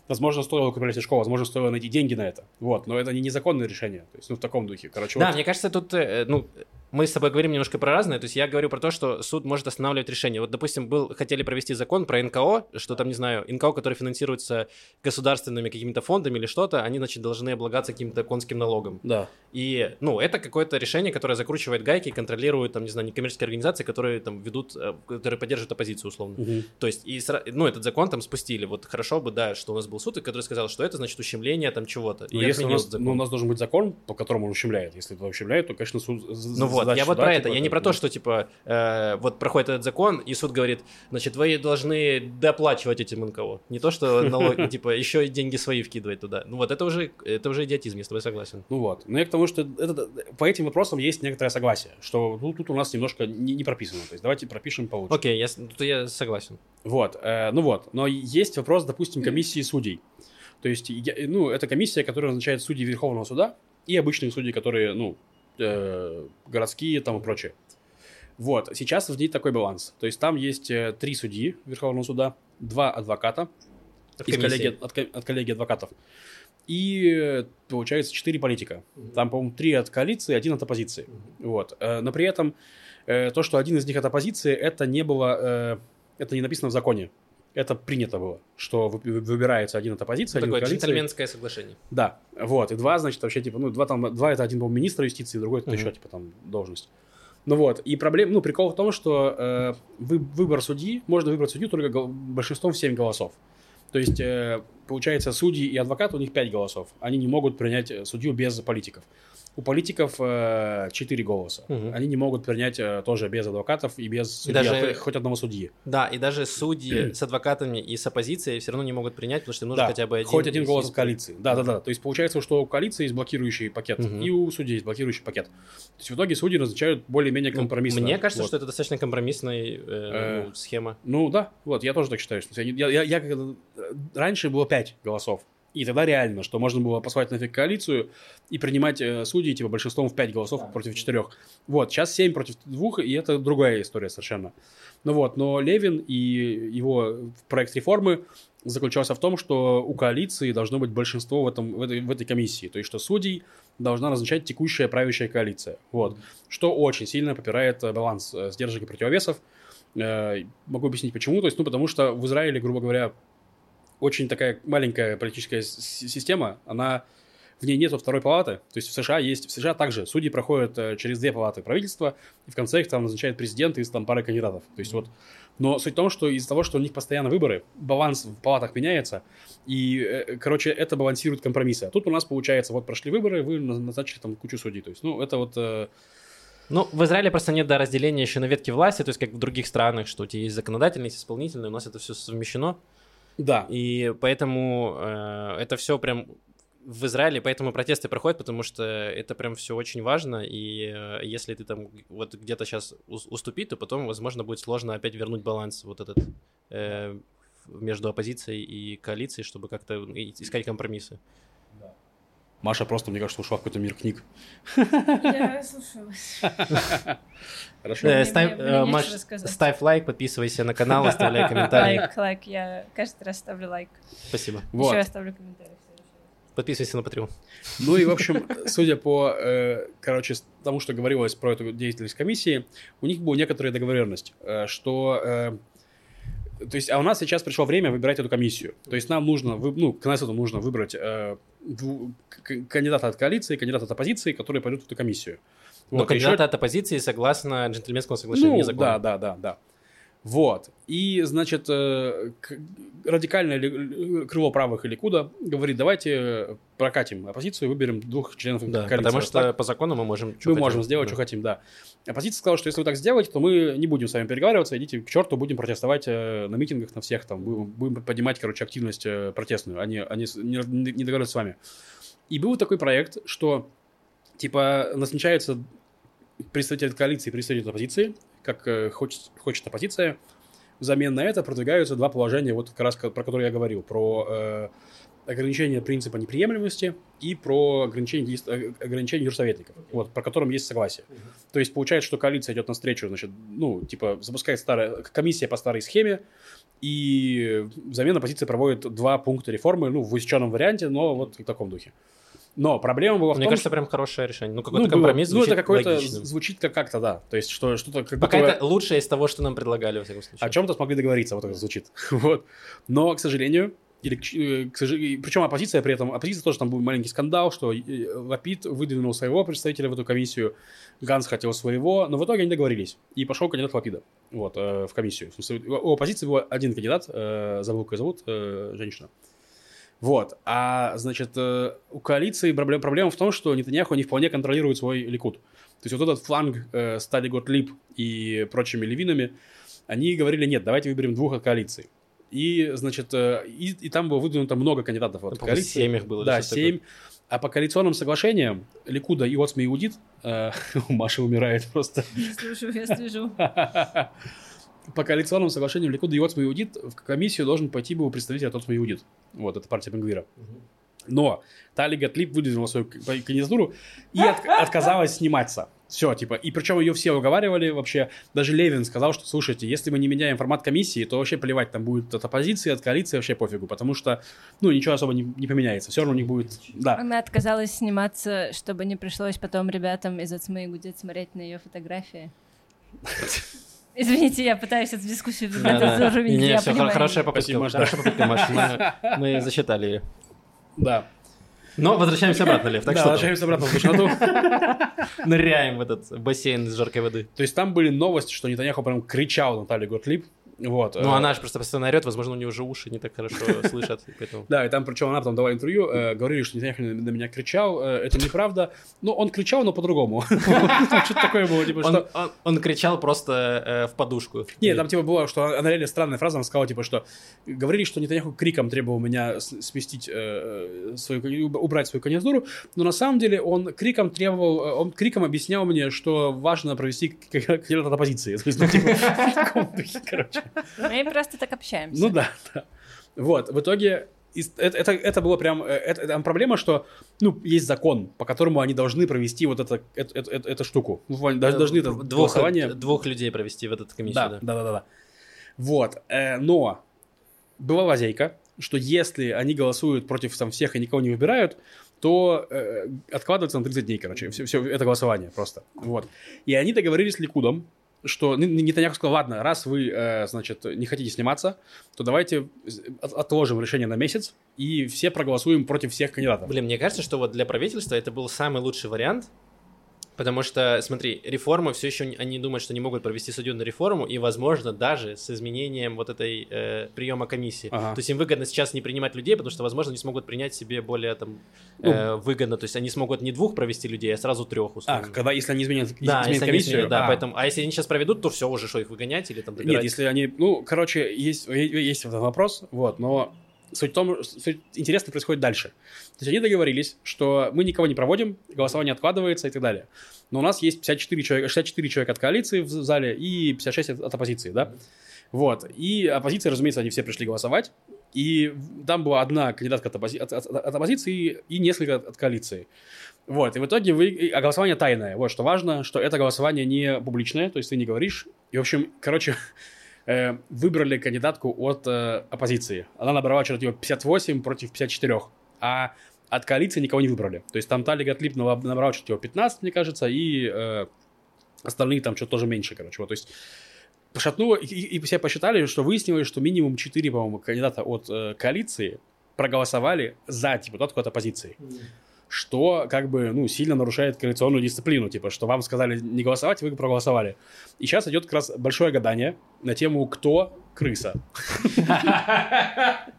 S2: Возможно, стоило укреплять школу, возможно, стоило найти деньги на это. Вот, но это не незаконное решение. То есть, ну, в таком духе. Короче,
S1: да,
S2: вот.
S1: мне кажется, тут, э, ну, мы с тобой говорим немножко про разное. То есть я говорю про то, что суд может останавливать решение. Вот, допустим, был, хотели провести закон про НКО, что там, не знаю, НКО, которые финансируются государственными какими-то фондами или что-то, они, значит, должны облагаться каким-то конским налогом.
S2: Да.
S1: И, ну, это какое-то решение, которое закручивает гайки и контролирует, там, не знаю, некоммерческие организации, которые там ведут, э, которые поддерживают оппозицию, условно. Угу. То есть, и, ну, этот закон там спустили. Вот хорошо бы, да, что у нас был суд, который сказал, что это, значит, ущемление там чего-то.
S2: Ну, если у нас, ну, у нас должен быть закон, по которому он ущемляет. Если это ущемляет, то, конечно, суд...
S1: Ну вот, я вот про это. Я не про то, что, типа, э, вот проходит этот закон, и суд говорит, значит, вы должны доплачивать этим НКО. Не то, что налог, <laughs> типа, еще деньги свои вкидывать туда. Ну вот, это уже, это уже идиотизм, я с тобой согласен.
S2: Ну вот. Но я к тому, что это, по этим вопросам есть некоторое согласие, что ну, тут у нас немножко не, не прописано. То есть давайте пропишем получше.
S1: Окей, я, я согласен.
S2: Вот, э, ну вот. Но есть вопрос, допустим, комиссии судей. То есть, я, ну, это комиссия, которая назначает судей Верховного суда и обычные судьи, которые, ну, э, городские там и прочее. Вот, сейчас в ней такой баланс. То есть там есть э, три судьи Верховного суда, два адвоката из коллеги, от, от коллеги адвокатов. И получается четыре политика. Там, по-моему, три от коалиции, один от оппозиции. Вот. Э, но при этом э, то, что один из них от оппозиции, это не было, это не написано в законе. Это принято было, что выбирается один от оппозиции,
S1: ну,
S2: один
S1: Такое джентльменское соглашение.
S2: Да, вот. И два, значит, вообще, типа, ну, два там, два это один, был министр юстиции, другой это uh-huh. еще, типа, там, должность. Ну вот, и проблема, ну, прикол в том, что э, вы, выбор судьи, можно выбрать судью только гол- большинством в 7 голосов. То есть, э, получается, судьи и адвокаты, у них 5 голосов. Они не могут принять э, судью без политиков. У политиков э, 4 голоса. Угу. Они не могут принять э, тоже без адвокатов и без судьи, и даже, хоть одного судьи.
S1: Да, и даже судьи с адвокатами и с оппозицией все равно не могут принять, потому что нужно
S2: да,
S1: хотя бы один.
S2: Хоть один голос в коалиции. Да, да, да. То есть получается, что у коалиции есть блокирующий пакет, угу. и у судей есть блокирующий пакет. То есть в итоге судьи назначают более-менее ну, компромиссно.
S1: Мне кажется, вот. что это достаточно компромиссная э, э, ну, схема.
S2: Ну да, вот, я тоже так считаю. Что я, я, я, я, раньше было 5 голосов. И тогда реально, что можно было послать нафиг коалицию и принимать э, судей, типа, большинством в 5 голосов да. против 4. Вот, сейчас 7 против 2, и это другая история совершенно. Ну вот, но Левин и его проект реформы заключался в том, что у коалиции должно быть большинство в, этом, в, этой, в этой комиссии. То есть, что судей должна назначать текущая правящая коалиция. Вот. Что очень сильно попирает э, баланс э, сдержек и противовесов. Э, могу объяснить почему. То есть, ну, потому что в Израиле, грубо говоря, очень такая маленькая политическая система, она в ней нету второй палаты. То есть в США есть, в США также судьи проходят э, через две палаты правительства, и в конце их там назначает президент из там пары кандидатов. То есть вот, но суть в том, что из-за того, что у них постоянно выборы, баланс в палатах меняется, и, э, короче, это балансирует компромиссы. А тут у нас получается, вот прошли выборы, вы назначили там кучу судей. То есть, ну, это вот... Э,
S1: ну, в Израиле просто нет до разделения еще на ветки власти, то есть как в других странах, что у тебя есть законодательный, есть исполнительный, у нас это все совмещено.
S2: Да.
S1: И поэтому э, это все прям в Израиле, поэтому протесты проходят, потому что это прям все очень важно, и э, если ты там вот где-то сейчас уступить, то потом, возможно, будет сложно опять вернуть баланс вот этот э, между оппозицией и коалицией, чтобы как-то искать компромиссы.
S2: Маша просто, мне кажется, ушла в какой-то мир книг.
S3: Я <laughs> слушаю
S1: Хорошо. Э, ставь, э, Маш, ставь лайк, подписывайся на канал, оставляй <laughs> комментарий.
S3: Лайк, лайк, я каждый раз ставлю лайк.
S1: Спасибо.
S3: Вот. Еще я ставлю комментарий.
S1: Подписывайся на Patreon.
S2: Ну и, в общем, <laughs> судя по, э, короче, тому, что говорилось про эту деятельность комиссии, у них была некоторая договоренность, что... То есть, а у нас сейчас пришло время выбирать эту комиссию. То есть нам нужно, ну, к нас это нужно выбрать э, кандидата от коалиции, кандидата от оппозиции, которые пойдут в эту комиссию.
S1: Но вот, кандидата еще... от оппозиции согласно джентльменскому соглашению, ну, не
S2: закону. Да, да, да, да. Вот. И, значит, э, радикальное крыло правых или куда говорит, давайте прокатим оппозицию и выберем двух членов
S1: да, коалиции. Потому что так, по закону мы можем...
S2: Мы можем сделать, да. что хотим, да. Оппозиция сказала, что если вы так сделаете, то мы не будем с вами переговариваться, идите к черту, будем протестовать э, на митингах, на всех там, будем, будем поднимать, короче, активность э, протестную, они, они не, не договариваются с вами. И был такой проект, что, типа, назначается представитель коалиции, представитель оппозиции, как э, хочет, хочет оппозиция. Взамен на это продвигаются два положения, вот как раз про которые я говорил, про э, ограничение принципа неприемлемости и про ограничение, э, ограничение юрсоветников, вот, про которым есть согласие. Uh-huh. То есть получается, что коалиция идет навстречу, значит, ну, типа, запускает старая, комиссия по старой схеме, и взамен оппозиция проводит два пункта реформы, ну, в усеченном варианте, но вот в таком духе. Но проблема была в
S1: Мне
S2: том,
S1: кажется,
S2: что...
S1: прям хорошее решение. Ну, какой-то ну, компромисс было,
S2: Ну, это какой-то звучит как- как-то, да. То есть, что, что-то... Как
S1: Пока это лучшее из того, что нам предлагали, во всяком случае.
S2: О чем-то смогли договориться, вот это звучит. <laughs> вот. Но, к сожалению, или, э, к сожалению, причем оппозиция при этом, оппозиция тоже там был маленький скандал, что э, Лапид выдвинул своего представителя в эту комиссию, Ганс хотел своего, но в итоге они договорились, и пошел кандидат Лапида, вот, э, в комиссию. В смысле, у оппозиции был один кандидат, э, забыл, как зовут, э, женщина. Вот. А, значит, э, у коалиции проблема, проблема в том, что Нетаньяху не вполне контролирует свой ликут. То есть вот этот фланг э, Стали Готлип и прочими левинами, они говорили, нет, давайте выберем двух от коалиции. И, значит, э, и, и там было выдвинуто много кандидатов от коалиции.
S1: Семь их было.
S2: Да, семь. А по коалиционным соглашениям Ликуда и Оцми Иудит, э, <laughs> Маша умирает просто.
S3: Я слышу, я слежу. <laughs>
S2: по коалиционному соглашению Ликуда и Отсма Иудит в комиссию должен пойти был представитель от Отсма Иудит. Вот, это партия Бенгвира. Но Тали Гатлип выдвинула свою кандидатуру и от, отказалась сниматься. Все, типа, и причем ее все уговаривали вообще. Даже Левин сказал, что, слушайте, если мы не меняем формат комиссии, то вообще плевать, там будет от оппозиции, от коалиции, вообще пофигу, потому что, ну, ничего особо не, не поменяется. Все равно у них будет, да.
S3: Она отказалась сниматься, чтобы не пришлось потом ребятам из Ацмы и смотреть на ее фотографии. <laughs> Извините, я пытаюсь эту дискуссию
S1: да, да. Не, все, понимаю. хорошая попытка, хорошая попытка, Маша. Мы, мы <laughs> засчитали ее.
S2: Да.
S1: Но возвращаемся обратно, Лев. Так
S2: да,
S1: что
S2: возвращаемся обратно в душноту. <laughs>
S1: Ныряем в этот бассейн из жаркой воды.
S2: То есть там были новости, что Нетаньяху прям кричал Наталья Готлиб, вот.
S1: Ну, э, она же просто постоянно орет, возможно, у нее уже уши не так хорошо <laughs> слышат.
S2: Да, и там, причем она потом давала интервью, э, говорили, что Нетаньяху на меня кричал, э, это неправда. Ну, он кричал, но по-другому. <laughs> Что-то такое было, типа,
S1: что... Он кричал просто в подушку.
S2: Нет, там, типа, было, что она реально странная фраза, она сказала, типа, что говорили, что Нетаньяху криком требовал меня сместить свою, убрать свою кандидатуру, но на самом деле он криком требовал, он криком объяснял мне, что важно провести кандидата от оппозиции. <laughs> Ну, типа, короче.
S3: Мы просто так общаемся.
S2: Ну да, да. Вот, в итоге это, это, это было прям, э, это, это проблема, что, ну, есть закон, по которому они должны провести вот это, это, это, это, эту штуку. Ну, даже должны это
S1: двух, голосование... Двух людей провести в этот комиссию,
S2: да. Да, да, да, да. Вот, э, но была лазейка, что если они голосуют против там всех и никого не выбирают, то э, откладывается на 30 дней, короче, все, все это голосование просто. Вот. И они договорились с Ликудом, что Нетаньяху сказал, ладно, раз вы, э, значит, не хотите сниматься, то давайте отложим решение на месяц, и все проголосуем против всех кандидатов.
S1: Блин, мне кажется, что вот для правительства это был самый лучший вариант, Потому что, смотри, реформы все еще они думают, что не могут провести судебную реформу, и, возможно, даже с изменением вот этой э, приема комиссии. Ага. То есть им выгодно сейчас не принимать людей, потому что, возможно, они смогут принять себе более там ну, э, выгодно. То есть они смогут не двух провести людей, а сразу трех
S2: условно. А, когда если они изменят,
S1: да,
S2: изменят
S1: если комиссию, они изменят, да, а. поэтому. А если они сейчас проведут, то все уже, что их выгонять или там
S2: добирать? Нет, если они, ну, короче, есть есть вопрос, вот, но суть в том, суть интересно происходит дальше. То есть они договорились, что мы никого не проводим, голосование откладывается и так далее. Но у нас есть 54 человека, 64 человека от коалиции в зале и 56 от, от оппозиции, да? Вот. И оппозиция, разумеется, они все пришли голосовать. И там была одна кандидатка от, оппози... от, от, от оппозиции и несколько от, от коалиции. Вот, и в итоге вы... А голосование тайное. Вот, что важно, что это голосование не публичное, то есть ты не говоришь. И, в общем, короче, <laughs> э, выбрали кандидатку от э, оппозиции. Она набрала что-то 58 против 54. А от коалиции никого не выбрали. То есть там Тали Гатлип набрал что-то 15, мне кажется, и э, остальные там что-то тоже меньше, короче. Вот, то есть пошатнуло, и, и, и все посчитали, что выяснилось, что минимум 4, по-моему, кандидата от э, коалиции проголосовали за депутатку от оппозиции. Mm. Что как бы, ну, сильно нарушает коалиционную дисциплину, типа, что вам сказали не голосовать, вы проголосовали. И сейчас идет как раз большое гадание на тему, кто крыса. <laughs>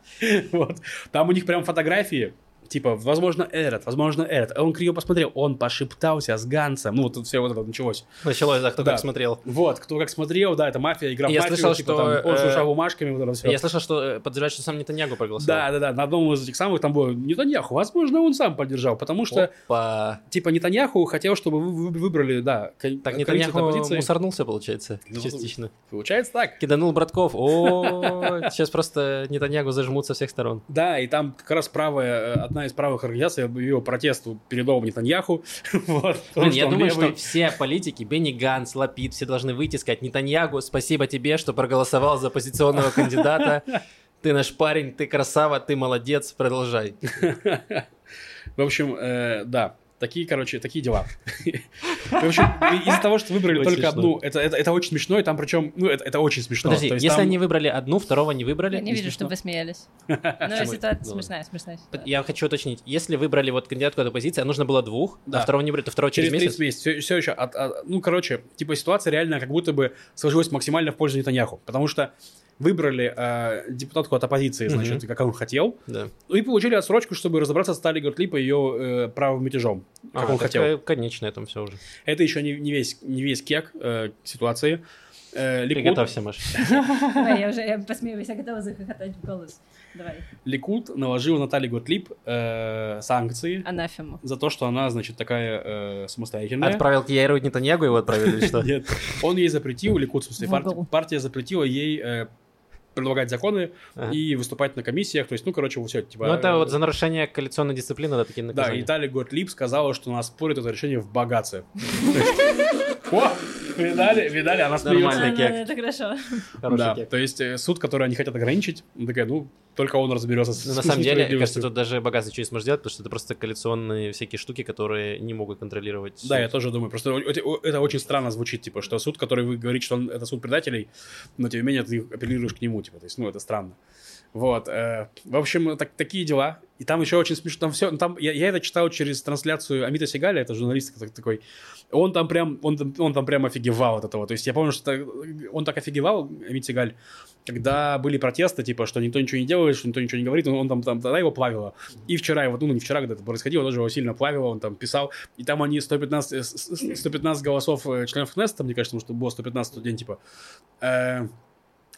S2: Вот. Там у них прям фотографии типа, возможно, этот, возможно, этот. Он криво посмотрел, он пошептался с Гансом. Ну, вот тут все вот это началось.
S1: Началось, да, кто
S2: Да.
S1: как смотрел.
S2: Вот, кто как смотрел, да, это мафия, игра
S1: Я
S2: мафию,
S1: слышал,
S2: типа,
S1: что,
S2: там, он
S1: э,
S2: шуршал бумажками, вот это все.
S1: Я слышал, что э, подозревают, что сам Нетаньягу проголосовал.
S2: Да, да, да, на одном из этих самых там было Нетаньяху. Возможно, он сам поддержал, потому что,
S1: Опа.
S2: типа, Нетаньяху хотел, чтобы вы вы- выбрали, да,
S1: Так Нетаньяху мусорнулся, получается,
S2: Ну,
S1: частично.
S2: Получается так.
S1: Киданул братков. О, <laughs> сейчас просто Нетаньягу зажмут со всех сторон.
S2: Да, и там как раз правая, э, одна из правых организаций объявила протест перед домом Нетаньяху. <laughs> Вот, потому
S1: Блин, я думаю,
S2: левый.
S1: что все политики, Бенни Ганс, Лапид, все должны выйти и сказать, Нетаньягу, спасибо тебе, что проголосовал за оппозиционного <laughs> кандидата. Ты наш парень, ты красава, ты молодец, продолжай. <laughs>
S2: В общем, э, да, такие, короче, такие дела. <laughs> В общем, из-за того, что выбрали только одну, это, это, это очень смешно, и там причем, ну, это, это очень смешно.
S1: Подожди, если они выбрали одну, второго не выбрали,
S3: Я не вижу, чтобы вы смеялись. Но
S1: Почему?
S3: ситуация
S1: Ну,
S3: смешная, смешная.
S1: Я хочу уточнить, если выбрали вот кандидатку от оппозиции, а нужно было двух, а второго не выбрали, то второго через,
S2: Через 30
S1: месяц?
S2: Все, еще. от- от- ну, короче, типа ситуация реально как будто бы сложилась максимально в пользу Нетаньяху. Потому что выбрали э, депутатку от оппозиции, значит,
S1: Мгм.
S2: как он хотел.
S1: Да.
S2: Ну и получили отсрочку, чтобы разобраться с Тали Готлип и ее э, правым мятежом, как
S1: А,
S2: он
S1: так,
S2: хотел.
S1: Конечно, это все уже.
S2: Это еще не, не, весь, не весь кек э, ситуации. Э, Ликуд,
S1: Приготовься, Маш.
S3: Давай, <laughs> я уже я посмеюсь, я готова захохотать в голос. Давай.
S2: Ликуд наложил на Тали Готлип э, санкции
S3: Анафему.
S2: за то, что она, значит, такая э, самостоятельная.
S1: Отправил к Яиру Нетаньягу, его отправили или что?
S2: Нет, он ей запретил, Ликуд, в смысле, партия запретила ей э, предлагать законы
S1: Ага.
S2: и выступать на комиссиях. То есть, ну, короче, все, типа...
S1: Ну, это вот за нарушение коалиционной дисциплины, да, такие
S2: Да,
S1: наказания.
S2: и Тали Готлип сказала, что она спорит это решение в богатстве. <laughs> <laughs> Видали, видали, она смеется.
S1: кек.
S3: Это хорошо.
S2: Да, то есть э, суд, который они хотят ограничить, такая, ну, только он разберется с
S1: на самом деле, кажется, тут даже богатство ничего не сможет сделать, потому что это просто коалиционные всякие штуки, которые не могут контролировать.
S2: Да, я тоже думаю. Просто это, это очень странно звучит, типа, что суд, который вы говорите, что он, это суд предателей, но тем не менее ты апеллируешь к нему, типа, то есть, ну, это странно. Вот, э, в общем, так, такие дела. И там еще очень смешно, там все, там, я, я это читал через трансляцию Амита Сигаля, это журналист так- такой, он там прям, он, там- он там прям офигевал от этого, то есть я помню, что он так офигевал, Амит Сигаль, когда были протесты, типа, что никто ничего не делает, что никто ничего не говорит, он, он там, там, тогда его плавило. И вчера его, ну, не вчера, когда это происходило, тоже его сильно плавило, он там писал, и там они 115, э, с- с- 115 голосов э, членов Кнессета, мне кажется, потому что было 115 в тот день, типа, э,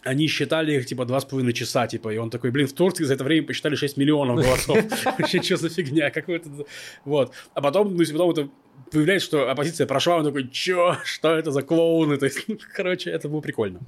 S2: они считали их, типа, два с половиной часа, типа, и он такой, блин, в Турции за это время посчитали 6 миллионов голосов. <laughs> Вообще, что за фигня, какой-то... Вот. А потом, ну, если потом это выявляется, что оппозиция прошла, он такой, чё, что это за клоуны? То есть, <laughs> короче, это было прикольно.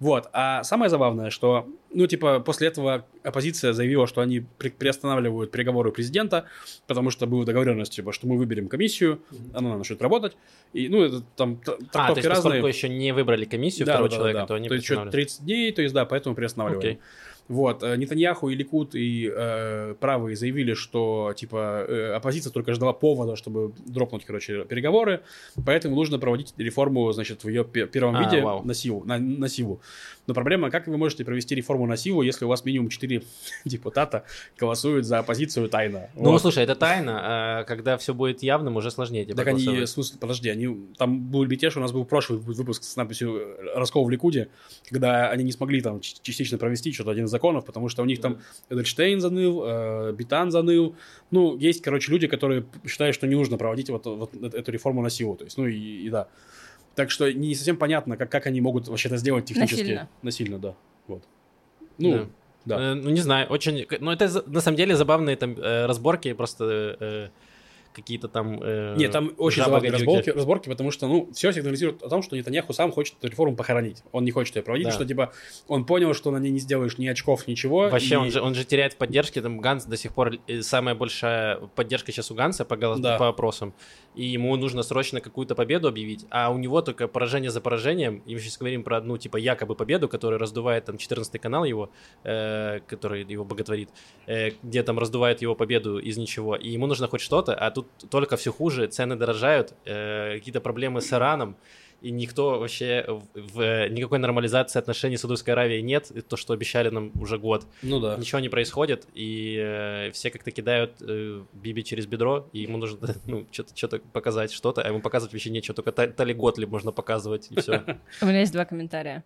S2: Вот. А самое забавное, что, ну, типа, после этого оппозиция заявила, что они при- приостанавливают переговоры президента, потому что была договоренность, типа, что мы выберем комиссию, она начнет работать. И, ну, это там т-
S1: А, то
S2: трактовки
S1: есть,
S2: разные.
S1: еще не выбрали комиссию
S2: Да,
S1: второго
S2: да, да,
S1: человека,
S2: да.
S1: то они
S2: То есть что
S1: приостанавливают.
S2: 30 дней, то есть да, поэтому приостанавливаем.
S1: Окей.
S2: Вот, э, Нетаньяху и Ликут и э, правые заявили, что типа э, оппозиция только ждала повода, чтобы дропнуть, короче, переговоры, поэтому нужно проводить реформу, значит, в ее пе- первом
S1: А,
S2: виде
S1: вау.
S2: на силу, на, на силу. Но проблема, как вы можете провести реформу на силу, если у вас минимум 4 <laughs> депутата голосуют за оппозицию тайно?
S1: Ну,
S2: Вот.
S1: слушай, это тайна, а когда все будет явным, уже сложнее тебе
S2: Так они, смысле, подожди, они, там был мятеж, у нас был прошлый выпуск с надписью «Раскол в Ликуде», когда они не смогли там частично провести что-то один из законов, потому что у них там Эдельштейн заныл, э, Битан заныл. Ну, есть, короче, люди, которые считают, что не нужно проводить вот, вот эту реформу на силу. То есть, ну и, и да. Так что не совсем понятно, как, как они могут вообще это сделать технически.
S3: Насильно.
S2: Насильно, да. Вот. Ну, да.
S1: Э, ну, не знаю, очень... Ну, это на самом деле забавные там э, разборки, просто э, какие-то там... э,
S2: Нет, там очень забавные разборки, разборки, потому что, ну, все сигнализирует о том, что Нетаньяху сам хочет эту реформу похоронить. Он не хочет ее проводить,
S1: Да.
S2: что, типа, он понял, что на ней не сделаешь ни очков, ничего.
S1: Вообще,
S2: и-
S1: он, же, он же теряет поддержки, там Ганс до сих пор э, самая большая поддержка сейчас у Ганса по, голос-
S2: Да.
S1: по опросам, и ему нужно срочно какую-то победу объявить, а у него только поражение за поражением, и мы сейчас говорим про одну, типа, якобы победу, которая раздувает там 14 канал его, э, который его боготворит, э, где там раздувает его победу из ничего, и ему нужно хоть что-то, а тут только все хуже, цены дорожают, э, какие-то проблемы с Ираном, и никто вообще в, в никакой нормализации отношений с Саудовской Аравией нет, и то, что обещали нам уже год.
S2: Ну да.
S1: Ничего не происходит, и э, все как-то кидают э, Биби через бедро, и ему нужно <laughs> ну, что-то, что-то показать, что-то, а ему показывать вообще нечего, только Та- Тали Готлиб можно показывать, и все. <laughs>
S3: У меня есть два комментария.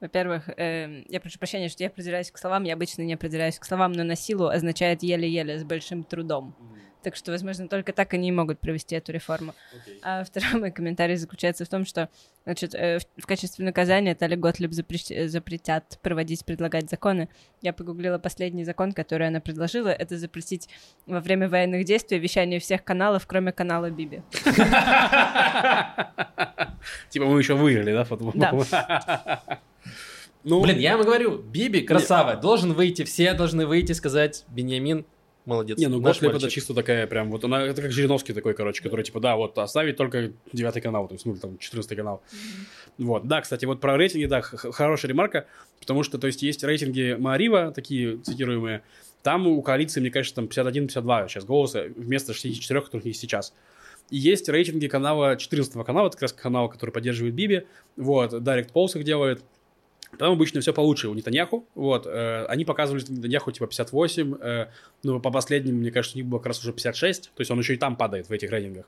S3: Во-первых, э, я прошу прощения, что я определяюсь к словам. Я обычно не определяюсь к словам, но на силу означает еле-еле, с большим трудом. Так что, возможно, только так они и могут провести эту реформу. А второй мой комментарий заключается в том, что, значит, э, в, в качестве наказания Тали Готлиб запрещ- э, запретят проводить, предлагать законы. Я погуглила последний закон, который она предложила. Это запретить во время военных действий вещание всех каналов, кроме канала Биби. <laughs>
S2: Типа мы еще выиграли, да, футбол?
S3: Да.
S2: Ну,
S1: Блин, я ему говорю, Биби, красава, должен выйти, все должны выйти, сказать, Беньямин, молодец.
S2: Не, ну Готлиб это
S1: мальчик».
S2: чисто такая прям, вот она, это как Жириновский такой, короче, который типа, да, вот оставить только девятый канал, то есть, ну, там, 14 канал. Вот, да, кстати, вот про рейтинги, да, х- хорошая ремарка, потому что, то есть, есть рейтинги Маарива, такие цитируемые, там у коалиции, мне кажется, там 51-52 сейчас голоса вместо 64, которых есть сейчас. И есть рейтинги канала, 14 канала, это как раз канал, который поддерживает Биби, вот, Direct Pulse их делает, там обычно все получше у Нетаньяху. Вот, э, они показывали Нетаньяху типа 58, э, ну, по последним, мне кажется, у них было как раз уже 56, то есть он еще и там падает в этих рейтингах.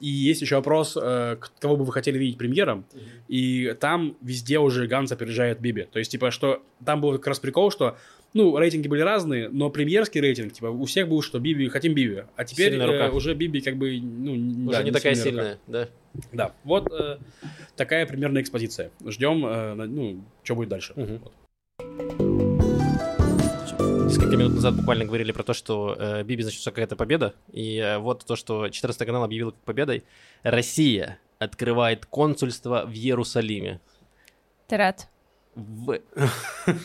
S2: И есть еще вопрос, э, кого бы вы хотели видеть премьером, и там везде уже Ганс опережает Биби. То есть, типа, что там был как раз прикол, что, ну, рейтинги были разные, но премьерский рейтинг, типа, у всех был, что Биби, хотим Биби. А теперь э, уже Биби как бы, ну,
S1: Уже
S2: да,
S1: не такая
S2: сильная рука.
S1: да.
S2: Да, вот э, такая примерная экспозиция. Ждем, э, ну, что будет дальше.
S1: Мгм.
S2: Вот.
S1: Несколько минут назад буквально говорили про то, что э, Биби значит, какая-то победа. И э, вот то, что 14 канал объявил победой. Россия открывает консульство в Иерусалиме.
S3: Ты рад?
S1: В-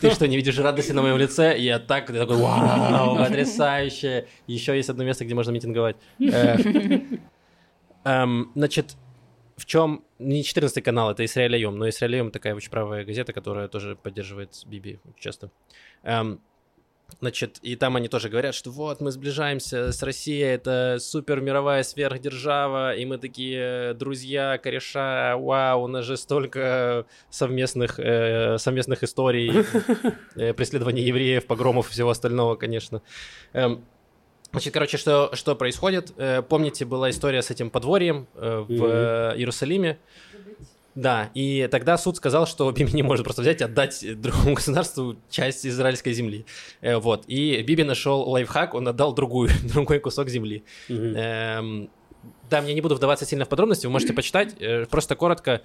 S1: Ты что, не видишь радости на моем лице? Я так, я такой, вау, <laughs> потрясающе. Еще есть одно место, где можно митинговать. Э, эм, Значит, в чем не 14 канал, это Израиль Айом, но Израиль Айом такая очень правая газета, которая тоже поддерживает Биби часто. Эм, Значит, и там они тоже говорят, что вот мы сближаемся с Россией, это супер мировая сверхдержава, и мы такие друзья, кореша, вау, у нас же столько совместных, э, совместных историй, <laughs> э, преследования евреев, погромов и всего остального, конечно. Эм, Значит, короче, что, что происходит? Э, Помните, была история с этим подворьем э, в э, Иерусалиме? Да, и тогда суд сказал, что Биби не может просто взять и отдать другому государству часть израильской земли. Э, Вот, и Биби нашел лайфхак, он отдал другую, <laughs> другой кусок земли.
S2: Мгм.
S1: Эм, да, мне не буду вдаваться сильно в подробности, вы можете почитать. Э, Просто коротко,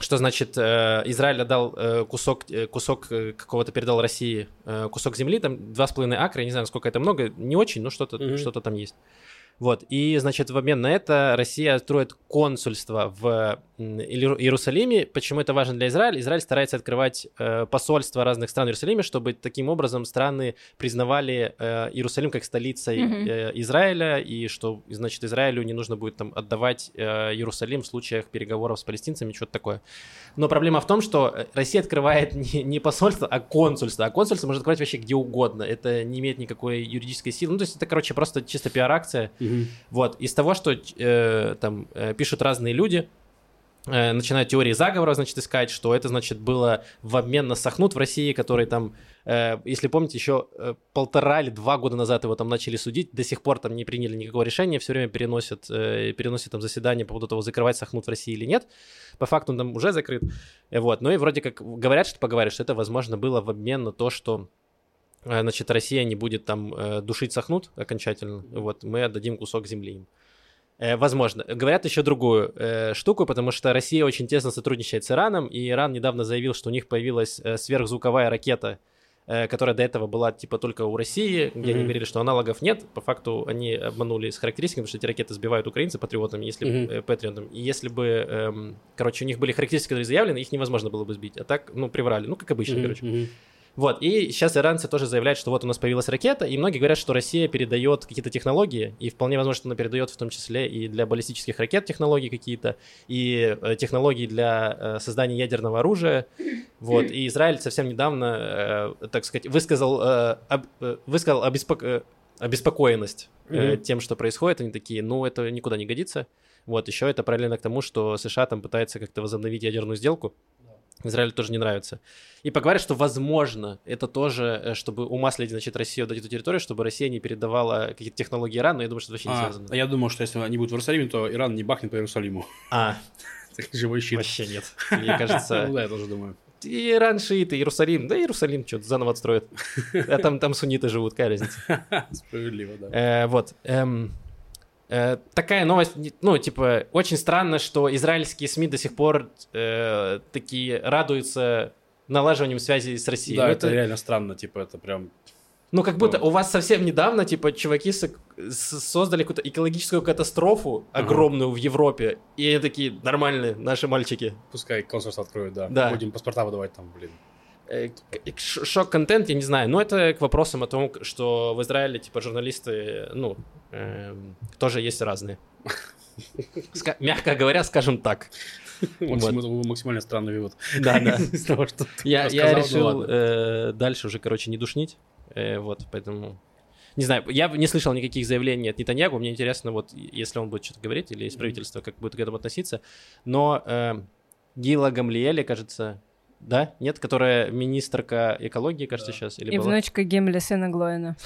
S1: что значит э, Израиль отдал э, кусок, э, кусок э, какого-то передал России э, кусок земли, там 2,5 акра, я не знаю, насколько это много, не очень, но что-то
S2: Мгм.
S1: что там есть. Вот, и, значит, в обмен на это Россия строит консульство в Иерусалиме. Почему это важно для Израиля? Израиль старается открывать э, посольства разных стран в Иерусалиме, чтобы таким образом страны признавали э, Иерусалим как столицей
S3: Мгм.
S1: э, Израиля, и что, значит, Израилю не нужно будет там отдавать э, Иерусалим в случаях переговоров с палестинцами, что-то такое. Но проблема в том, что э, Россия открывает не, не посольство, а консульство. А консульство может открывать вообще где угодно. Это не имеет никакой юридической силы. Ну, то есть это, короче, просто чисто пиар-акция. Вот, из того, что э, там э, пишут разные люди, э, начинают теории заговора, значит, искать, что это, значит, было в обмен на Сахнут в России, который там, э, если помните, еще э, полтора или два года назад его там начали судить, до сих пор там не приняли никакого решения, все время переносят, э, переносят там заседание по поводу того, закрывать Сахнут в России или нет. По факту он там уже закрыт. Э, Вот, ну и вроде как говорят, что поговорят, что это, возможно, было в обмен на то, что значит, Россия не будет там э, душить Сахнут окончательно, вот, мы отдадим кусок земли им. Э, Возможно. Говорят еще другую э, штуку, потому что Россия очень тесно сотрудничает с Ираном, и Иран недавно заявил, что у них появилась э, сверхзвуковая ракета, э, которая до этого была типа только у России, где они
S2: Мгм.
S1: говорили, что аналогов нет. По факту они обманули с характеристиками, потому что эти ракеты сбивают украинцы патриотами, если бы, э, патриотами. И если бы, эм, короче, у них были характеристики, которые заявлены, их невозможно было бы сбить. А так, ну, приврали. Ну, как обычно,
S2: Мгм.
S1: короче. Вот, и сейчас иранцы тоже заявляют, что вот у нас появилась ракета, и многие говорят, что Россия передает какие-то технологии, и вполне возможно, что она передает в том числе и для баллистических ракет технологии какие-то, и э, технологии для э, создания ядерного оружия. Вот, и Израиль совсем недавно, э, так сказать, высказал, высказал обеспок- обеспокоенность
S2: Мгм.
S1: тем, что происходит. Они такие, ну, это никуда не годится. Вот, еще это параллельно к тому, что США там пытается как-то возобновить ядерную сделку. Израилю тоже не нравится. И поговорят, что возможно, это тоже, э, чтобы умаслить, значит, Россию дать эту территорию, чтобы Россия не передавала какие-то технологии Ирану, я думаю, что это вообще не
S2: А,
S1: связано.
S2: а я думал, что если они будут в Иерусалиме, то Иран не бахнет по Иерусалиму.
S1: А, <laughs>
S2: Живой щит.
S1: вообще нет. Мне <laughs>
S2: Ну
S1: кажется,
S2: да, я тоже думаю.
S1: Иран шиит, и Иерусалим, да Иерусалим что-то заново отстроят. <laughs> А там, там сунниты живут, какая разница.
S2: Справедливо, да.
S1: Э, вот. Э, такая новость, ну, типа, очень странно, что израильские СМИ до сих пор э, такие радуются налаживанием связи с Россией.
S2: Да,
S1: Ну,
S2: это реально странно, типа, это прям...
S1: Ну, как будто у вас совсем недавно, типа, чуваки с- создали какую-то экологическую катастрофу огромную в Европе, и они такие, нормальные наши мальчики.
S2: Пускай консульство откроют, да.
S1: Да.
S2: Будем паспорта выдавать там, блин.
S1: Э, Шок-контент, я не знаю, но это к вопросам о том, что в Израиле, типа, журналисты, ну, эм, тоже есть разные. Ска- Мягко говоря, скажем так.
S2: Максим- Максимально странный вывод.
S1: Да, да. <laughs>
S2: Из того, что ты
S1: Я, я
S2: ну
S1: решил э, дальше уже, короче, не душнить. Э, вот, поэтому... Не знаю, я не слышал никаких заявлений от Нетаньягу. Мне интересно, вот, если он будет что-то говорить, или из правительства, как будет к этому относиться. Но э, Гила Гамлиэля, кажется, да? Нет? Которая министрка экологии, кажется,
S2: Да.
S1: сейчас? Или
S3: И
S1: была?
S3: внучка Гимля, сына Глоина.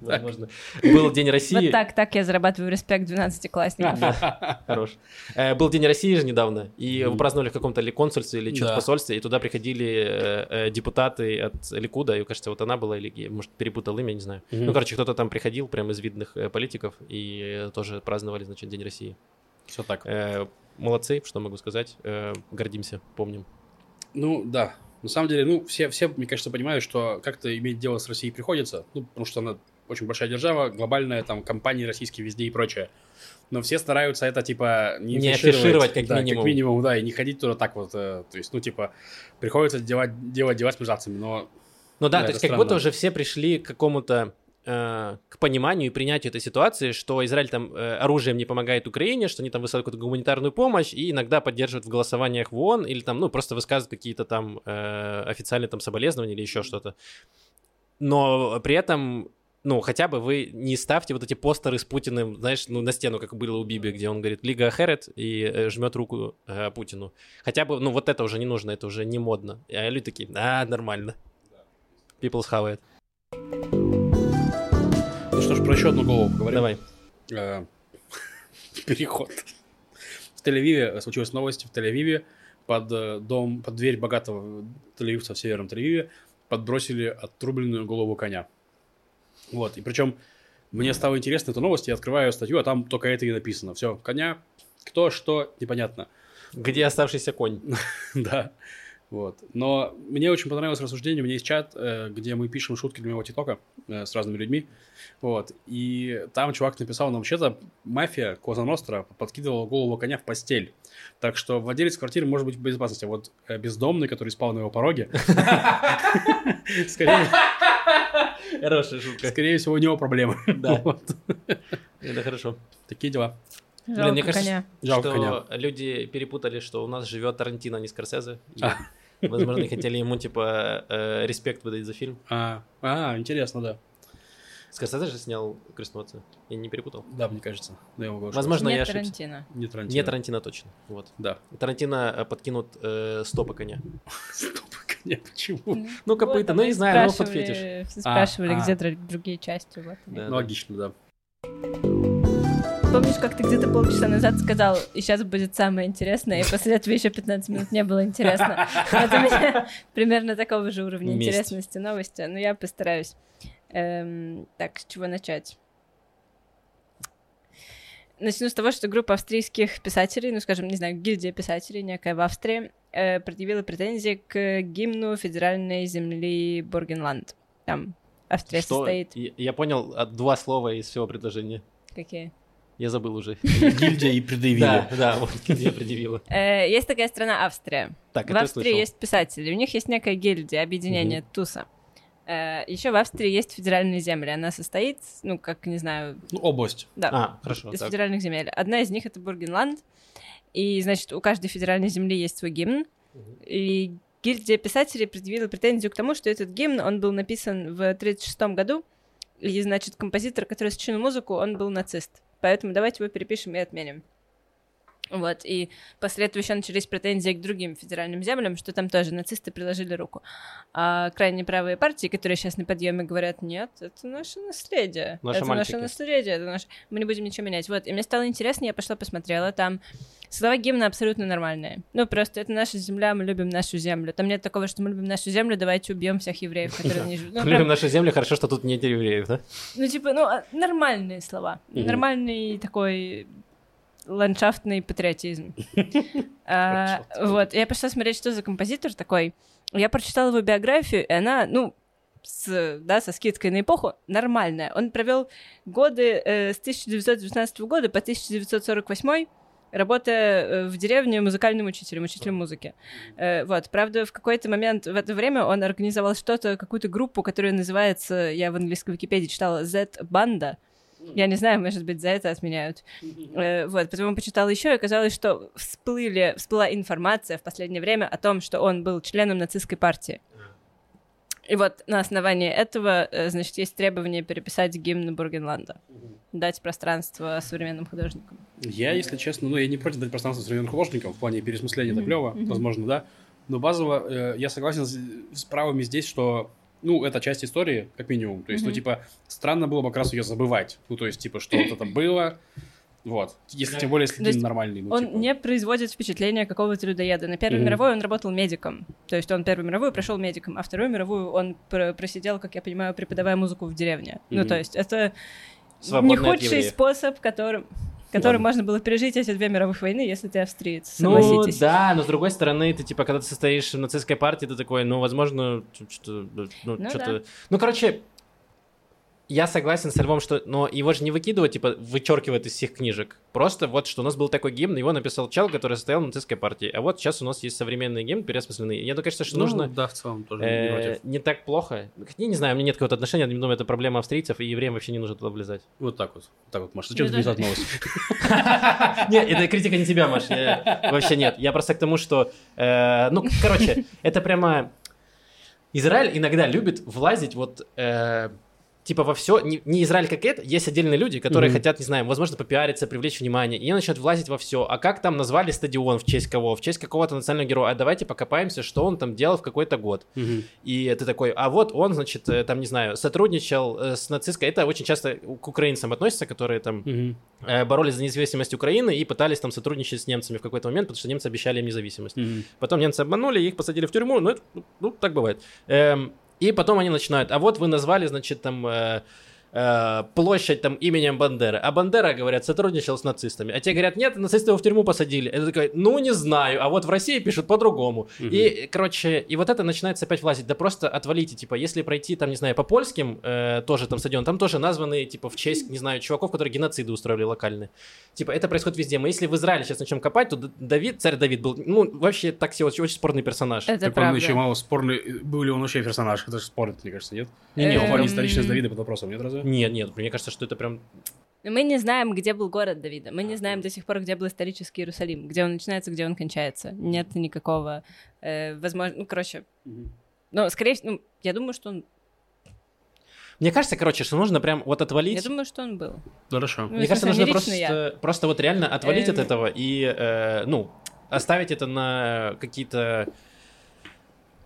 S1: Возможно. Был День России.
S3: Вот так, так я зарабатываю респект 12-классников. <laughs>
S1: Хорош. Э, Был День России же недавно, и
S2: Мгм.
S1: праздновали в каком-то ли консульстве или что-то посольстве, и туда приходили э, э, депутаты от Ликуда, и, кажется, вот она была, или может, перепутал имя, не знаю. Ну, короче, кто-то там приходил, прям из видных политиков, и тоже праздновали, значит, День России.
S2: Все так.
S1: Э, Молодцы, что могу сказать. Э, Гордимся, помним.
S2: Ну, да. На самом деле, ну, все, все, мне кажется, понимают, что как-то иметь дело с Россией приходится. Ну, потому что она очень большая держава, глобальная, там, компании российские везде и прочее. Но все стараются это, типа, не,
S1: Не
S2: афишировать.
S1: афишировать, как
S2: Да,
S1: минимум.
S2: как минимум, да, и не ходить туда так вот. э, то есть, ну, типа, приходится делать, делать дела с мерзавцами, но...
S1: Ну да,
S2: Да,
S1: то есть как
S2: странно.
S1: будто уже все пришли к какому-то к пониманию и принятию этой ситуации, что Израиль там э, оружием не помогает Украине, что они там высылают какую-то гуманитарную помощь и иногда поддерживают в голосованиях в ООН или там, ну, просто высказывают какие-то там э, официальные там соболезнования или еще что-то. Но при этом ну, хотя бы вы не ставьте вот эти постеры с Путиным, знаешь, ну, на стену, как было у Биби, где он говорит «Лига Херет» и э, жмет руку э, Путину. Хотя бы, ну, вот это уже не нужно, это уже не модно. А люди такие «А, нормально». People's have it.
S2: Ну что ж, про еще одну голову поговорим.
S1: Давай.
S2: Э, <laughs> Переход. В Тель-Авиве случилась новость. В Тель-Авиве под э, дом, под дверь богатого тель-авивца в северном Тель-Авиве подбросили отрубленную голову коня. Вот. И причем мне стало интересно эта новость, я открываю статью, а там только это и написано. Все, коня, кто, что, непонятно.
S1: Где оставшийся конь? <laughs>
S2: да. Вот. Но мне очень понравилось рассуждение. У меня есть чат, э, где мы пишем шутки для моего тиктока э, с разными людьми. Вот. И там чувак написал нам, вообще-то мафия Коза Ностра подкидывала голову коня в постель. Так что владелец квартиры может быть в безопасности. А вот э, бездомный, который спал на его пороге, <laughs> скорее <laughs>
S1: Хорошая шутка.
S2: скорее всего, у него проблемы.
S1: Да. <laughs> Это хорошо.
S2: Такие дела.
S3: Жалко
S1: мне кажется,
S3: коня.
S2: Жалко
S1: что люди перепутали, что у нас живет Тарантино, а не Скорсезе.
S2: А.
S1: Возможно, хотели ему, типа, э, респект выдать за фильм.
S2: А, а, интересно, да.
S1: Скорсезе же снял «Крестного отца». Я не перепутал.
S2: Да, мне кажется. Да, я могу.
S1: Возможно, я
S3: Нет
S1: ошибся.
S3: Тарантино.
S2: Не Тарантино.
S1: Не Тарантино точно. Вот.
S2: Да.
S1: Тарантино э, подкинут э, стопы коня.
S2: Стоп, коня, почему?
S1: Ну, копыта,
S3: Вот,
S1: ну, не знаю, ну,
S3: спрашивали-
S1: подфетиш.
S3: все Спрашивали,
S2: А,
S3: где
S2: а.
S3: др- другие части.
S2: Ну, логично, да.
S3: Помнишь, как ты где-то полчаса назад сказал, и сейчас будет самое интересное, и после этого еще 15 минут не было интересно. <laughs> Вот у меня примерно такого же уровня
S1: Месть.
S3: интересности новости, но я постараюсь. Эм, так, с чего начать? Начну с того, что группа австрийских писателей, ну, скажем, не знаю, гильдия писателей некая в Австрии, э, предъявила претензии к гимну федеральной земли Боргенланд. Там Австрия
S1: Что?
S3: состоит...
S1: Я, я понял а, два слова из всего предложения.
S3: Какие?
S1: Я забыл уже.
S2: Гильдия и предъявили.
S1: Да, да, вот я предъявила.
S3: Э, есть такая страна Австрия.
S1: Так,
S3: В Австрии есть писатели, у них есть некая гильдия, объединение ТУСа. Еще в Австрии есть федеральные земли. Она состоит, ну, как, не знаю,
S2: Ну, область.
S3: да,
S1: А, хорошо.
S3: из
S1: так.
S3: федеральных земель. Одна из них — это Бургенланд. И, значит, у каждой федеральной земли есть свой гимн. И гильдия писателей предъявила претензию к тому, что этот гимн, он был написан в 1936 году. И, значит, композитор, который сочинил музыку, он был нацист. Поэтому давайте его перепишем и отменим. Вот, и после этого еще начались претензии к другим федеральным землям, что там тоже нацисты приложили руку. А крайне правые партии, которые сейчас на подъеме говорят, нет, это наше наследие.
S1: Наши
S3: это
S1: мальчики.
S3: наше наследие, это наше... мы не будем ничего менять. Вот, и мне стало интересно, я пошла посмотрела, там слова гимна абсолютно нормальные. Ну, просто это наша земля, мы любим нашу землю. Там нет такого, что мы любим нашу землю, давайте убьем всех евреев, которые не живут. Ну,
S1: Любим наши земли, хорошо, что тут нет евреев, да?
S3: ну, типа, ну, а, нормальные слова. Нормальный такой ландшафтный патриотизм. <laughs> А. Вот, я пошла смотреть, что за композитор такой. Я прочитала его биографию, и она, ну, с, да, со скидкой на эпоху, нормальная. Он провел годы э, с 1919 года по 1948 работая э, в деревне музыкальным учителем, учителем музыки. Э, вот, правда, в какой-то момент в это время он организовал что-то, какую-то группу, которая называется, я в английской Википедии читала, Z-банда. Я не знаю, может быть, за это отменяют. Э, вот, потом он почитал еще, и оказалось, что всплыли, всплыла информация в последнее время о том, что он был членом нацистской партии. И вот на основании этого, э, значит, есть требование переписать гимн Бургенланда, дать пространство современным художникам.
S2: Я, если честно, ну, я не против дать пространство современным художникам в плане пересмысления, это клево, возможно, да. Но базово э, я согласен с, с правыми здесь, что, ну, это часть истории, как минимум. То есть, ну,
S3: Мгм.
S2: типа, странно было бы как раз ее забывать. Ну, то есть, типа, что вот это было. Вот. Если, тем более, если гимн нормальный. Ну,
S3: Он
S2: типа.
S3: не производит впечатления какого-то людоеда. На Первой
S2: Мгм.
S3: мировой он работал медиком. То есть он Первую мировую прошел медиком, а Вторую мировую он пр- просидел, как я понимаю, преподавая музыку в деревне. Ну,
S2: Мгм.
S3: то есть это
S1: Свободный
S3: не худший способ, которым, который
S2: Ладно.
S3: можно было пережить эти две мировых войны, если ты австриец,
S1: Ну,
S3: согласитесь.
S1: да, но с другой стороны, ты, типа, когда ты состоишь в нацистской партии, ты такой, ну, возможно, что-то, ну,
S3: Ну
S1: что-то... Ну, короче, я согласен с Львом, что... Но его же не выкидывают, типа, вычеркивают из всех книжек. Просто вот, что у нас был такой гимн, его написал чел, который состоял в нацистской партии. А вот сейчас у нас есть современный гимн, переосмысленный. Я думаю, кажется, что
S2: Ну,
S1: нужно...
S2: да, в целом тоже
S1: э,
S2: не
S1: не так плохо. Я не знаю, у меня нет какого-то отношения, я думаю, это проблема австрийцев, и евреям вообще не нужно туда влезать.
S2: Вот так вот. Вот так вот, Маша. Зачем ты писать
S3: да.
S2: новость? <laughs> <laughs>
S1: Нет, это критика не тебя, Маш. я- Вообще нет. Я просто к тому, что... э, Ну, короче, это прямо... Израиль иногда любит влазить вот... Типа во все, не, не Израиль как это, есть отдельные люди, которые
S2: Мгм.
S1: хотят, не знаю, возможно, попиариться, привлечь внимание, и они начинают влазить во все. А как там назвали стадион, в честь кого? В честь какого-то национального героя. А давайте покопаемся, что он там делал в какой-то год.
S2: Мгм.
S1: И ты такой, а вот он, значит, э, там, не знаю, сотрудничал э, с нацистской... Это очень часто к украинцам относится, которые там э, боролись за независимость Украины и пытались там сотрудничать с немцами в какой-то момент, потому что немцы обещали им независимость.
S2: Мгм.
S1: Потом немцы обманули, их посадили в тюрьму, ну, это, ну так бывает. Эм, и потом они начинают, а вот вы назвали, значит, там... э, э, площадь там именем Бандеры. А Бандера, говорят, сотрудничал с нацистами. А те говорят, нет, нацисты его в тюрьму посадили. Это такой, ну не знаю, а вот в России пишут по-другому.
S2: Мгм.
S1: И, короче, и вот это начинается опять влазить. Да просто отвалите, типа, если пройти, там, не знаю, по польским, э, тоже там стадион, там тоже названы, типа, в честь, не знаю, чуваков, которые геноциды устроили локальные. Типа, это происходит везде. Мы если в Израиле сейчас начнем копать, то Давид, царь Давид был, ну, вообще так себе очень, очень спорный персонаж.
S3: Это
S2: Так
S3: правда.
S2: он еще мало спорный. Был ли он вообще персонаж? Это же спорит, мне кажется, нет?
S1: Не-не, он
S2: плане
S3: Эм.
S2: историчность Давида под вопросом, нет разве?
S1: Нет, нет, мне кажется, что это прям...
S3: Мы не знаем, где был город Давида. Мы не знаем до сих пор, где был исторический Иерусалим, где он начинается, где он кончается. Нет никакого, э, возможно, ну, короче, ну, скорее всего, ну, я думаю, что он,
S1: Мне кажется, короче, что нужно прям вот отвалить.
S3: я думаю, что он был.
S2: Хорошо.
S3: Ну,
S1: Мне кажется, нужно просто, просто вот реально отвалить от
S3: Эм.
S1: этого и, э, ну, оставить это на какие-то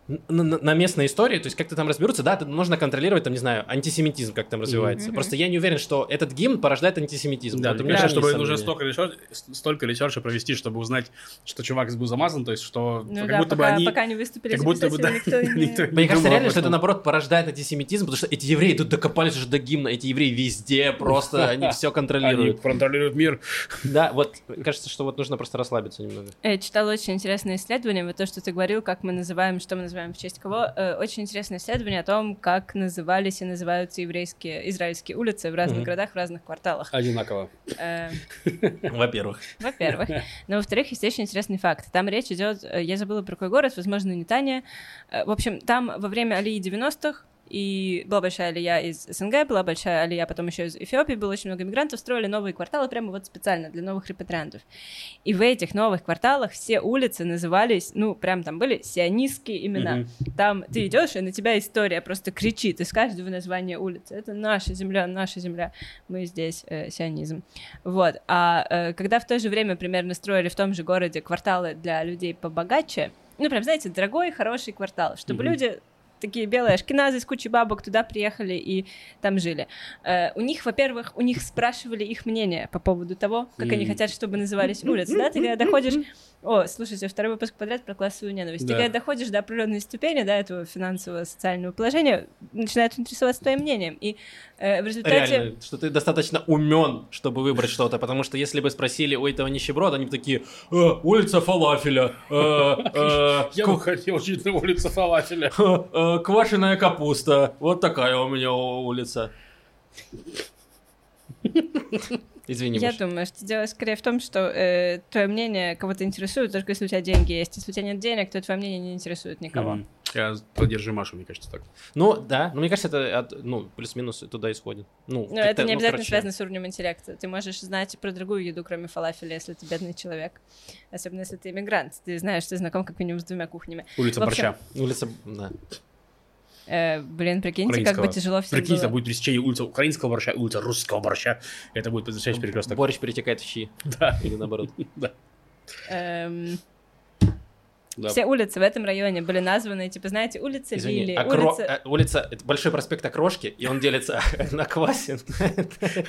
S1: на, местной истории, то есть как-то там разберутся, да, это нужно контролировать, там, не знаю, антисемитизм, как там развивается.
S3: Мгм.
S1: Просто я не уверен, что этот гимн порождает антисемитизм.
S2: Да, мне кажется, чтобы нужно
S1: сомнения.
S2: столько, resear- столько research а провести, чтобы узнать, что чувак был замазан, то есть что
S3: Ну
S2: как
S3: да,
S2: будто бы
S3: пока,
S2: они...
S3: пока не выступили
S2: Как будто бы, да, <laughs>
S3: никто не...
S2: никто не
S1: Мне кажется, реально, что это наоборот порождает антисемитизм, потому что эти евреи тут докопались уже до гимна, эти евреи везде просто, <laughs> они все
S2: Они
S1: контролируют.
S2: контролируют мир.
S1: Да, вот кажется, что вот нужно просто расслабиться немного.
S3: Я читала очень интересное исследование, вот то, что ты говорил, как мы называем, что мы называем в честь кого. Э, Очень интересное исследование о том, как назывались и называются еврейские, израильские улицы в разных городах, в разных кварталах.
S2: Одинаково.
S3: Э, <laughs>
S1: Во-первых.
S3: Во-первых. <laughs> Но во-вторых, есть очень интересный факт. Там речь идет, э, я забыла про какой город, возможно, Нетания. Э, В общем, там во время Алии 90-х и была большая алия из СНГ, была большая алия потом еще из Эфиопии, было очень много мигрантов, строили новые кварталы прямо вот специально для новых репатриантов. И в этих новых кварталах все улицы назывались, ну, прям там были сионистские имена.
S2: Мгм.
S3: Там ты идешь, и на тебя история просто кричит из каждого названия улицы. Это наша земля, наша земля. Мы здесь э, сионизм. Вот. А э, когда в то же время примерно строили в том же городе кварталы для людей побогаче, ну, прям, знаете, дорогой, хороший квартал, чтобы
S2: Мгм.
S3: люди такие белые ашкеназы с кучей бабок туда приехали и там жили. Э, у них, во-первых, у них спрашивали их мнение по поводу того, как они
S2: М.
S3: хотят, чтобы назывались улицы, да? Ты когда доходишь... О, слушайте, второй выпуск подряд про классовую ненависть. Ты
S2: Да.
S3: когда доходишь до определенной ступени, да, этого финансового социального положения, начинают интересоваться твоим мнением. И э, в результате...
S1: Реально, что ты достаточно умен, чтобы выбрать что-то, потому что если бы спросили у этого нищеброда, они бы такие, «Э, улица фалафеля, э, э,
S2: Я бы хотел жить на улице фалафеля. <laughs>
S1: квашеная капуста, вот такая у меня улица. Извини,
S3: Я думаю, что дело скорее в том, что э, твое мнение кого-то интересует, только если у тебя деньги есть. Если у тебя нет денег, то твое мнение не интересует никого.
S2: Я поддержи Машу, мне кажется, так.
S1: Ну, да, но мне кажется, это от- ну, плюс-минус туда исходит. Ну,
S3: Но
S1: как-то,
S3: это не
S1: ну,
S3: обязательно
S1: короче,
S3: связано с уровнем интеллекта. Ты можешь знать про другую еду, кроме фалафеля, если ты бедный человек. Особенно если ты иммигрант. Ты знаешь, ты знаком как минимум с двумя кухнями.
S2: Улица
S3: общем,
S2: борща.
S1: Улица, да.
S3: Э, блин, прикиньте, как бы тяжело всем
S2: Прикинь, это
S3: было.
S2: будет пересечение улицы украинского борща и улица русского борща. Это будет потрясающий перекресток.
S1: Борщ перетекает в щи.
S2: Да.
S1: Или наоборот. <laughs>
S2: Да. Да.
S3: Все улицы в этом районе были названы, типа, знаете, улица
S1: Извини,
S3: Лили,
S1: Окро-
S3: улица...
S1: э, улица, это большой проспект Окрошки, и он делится <laughs> на квасе,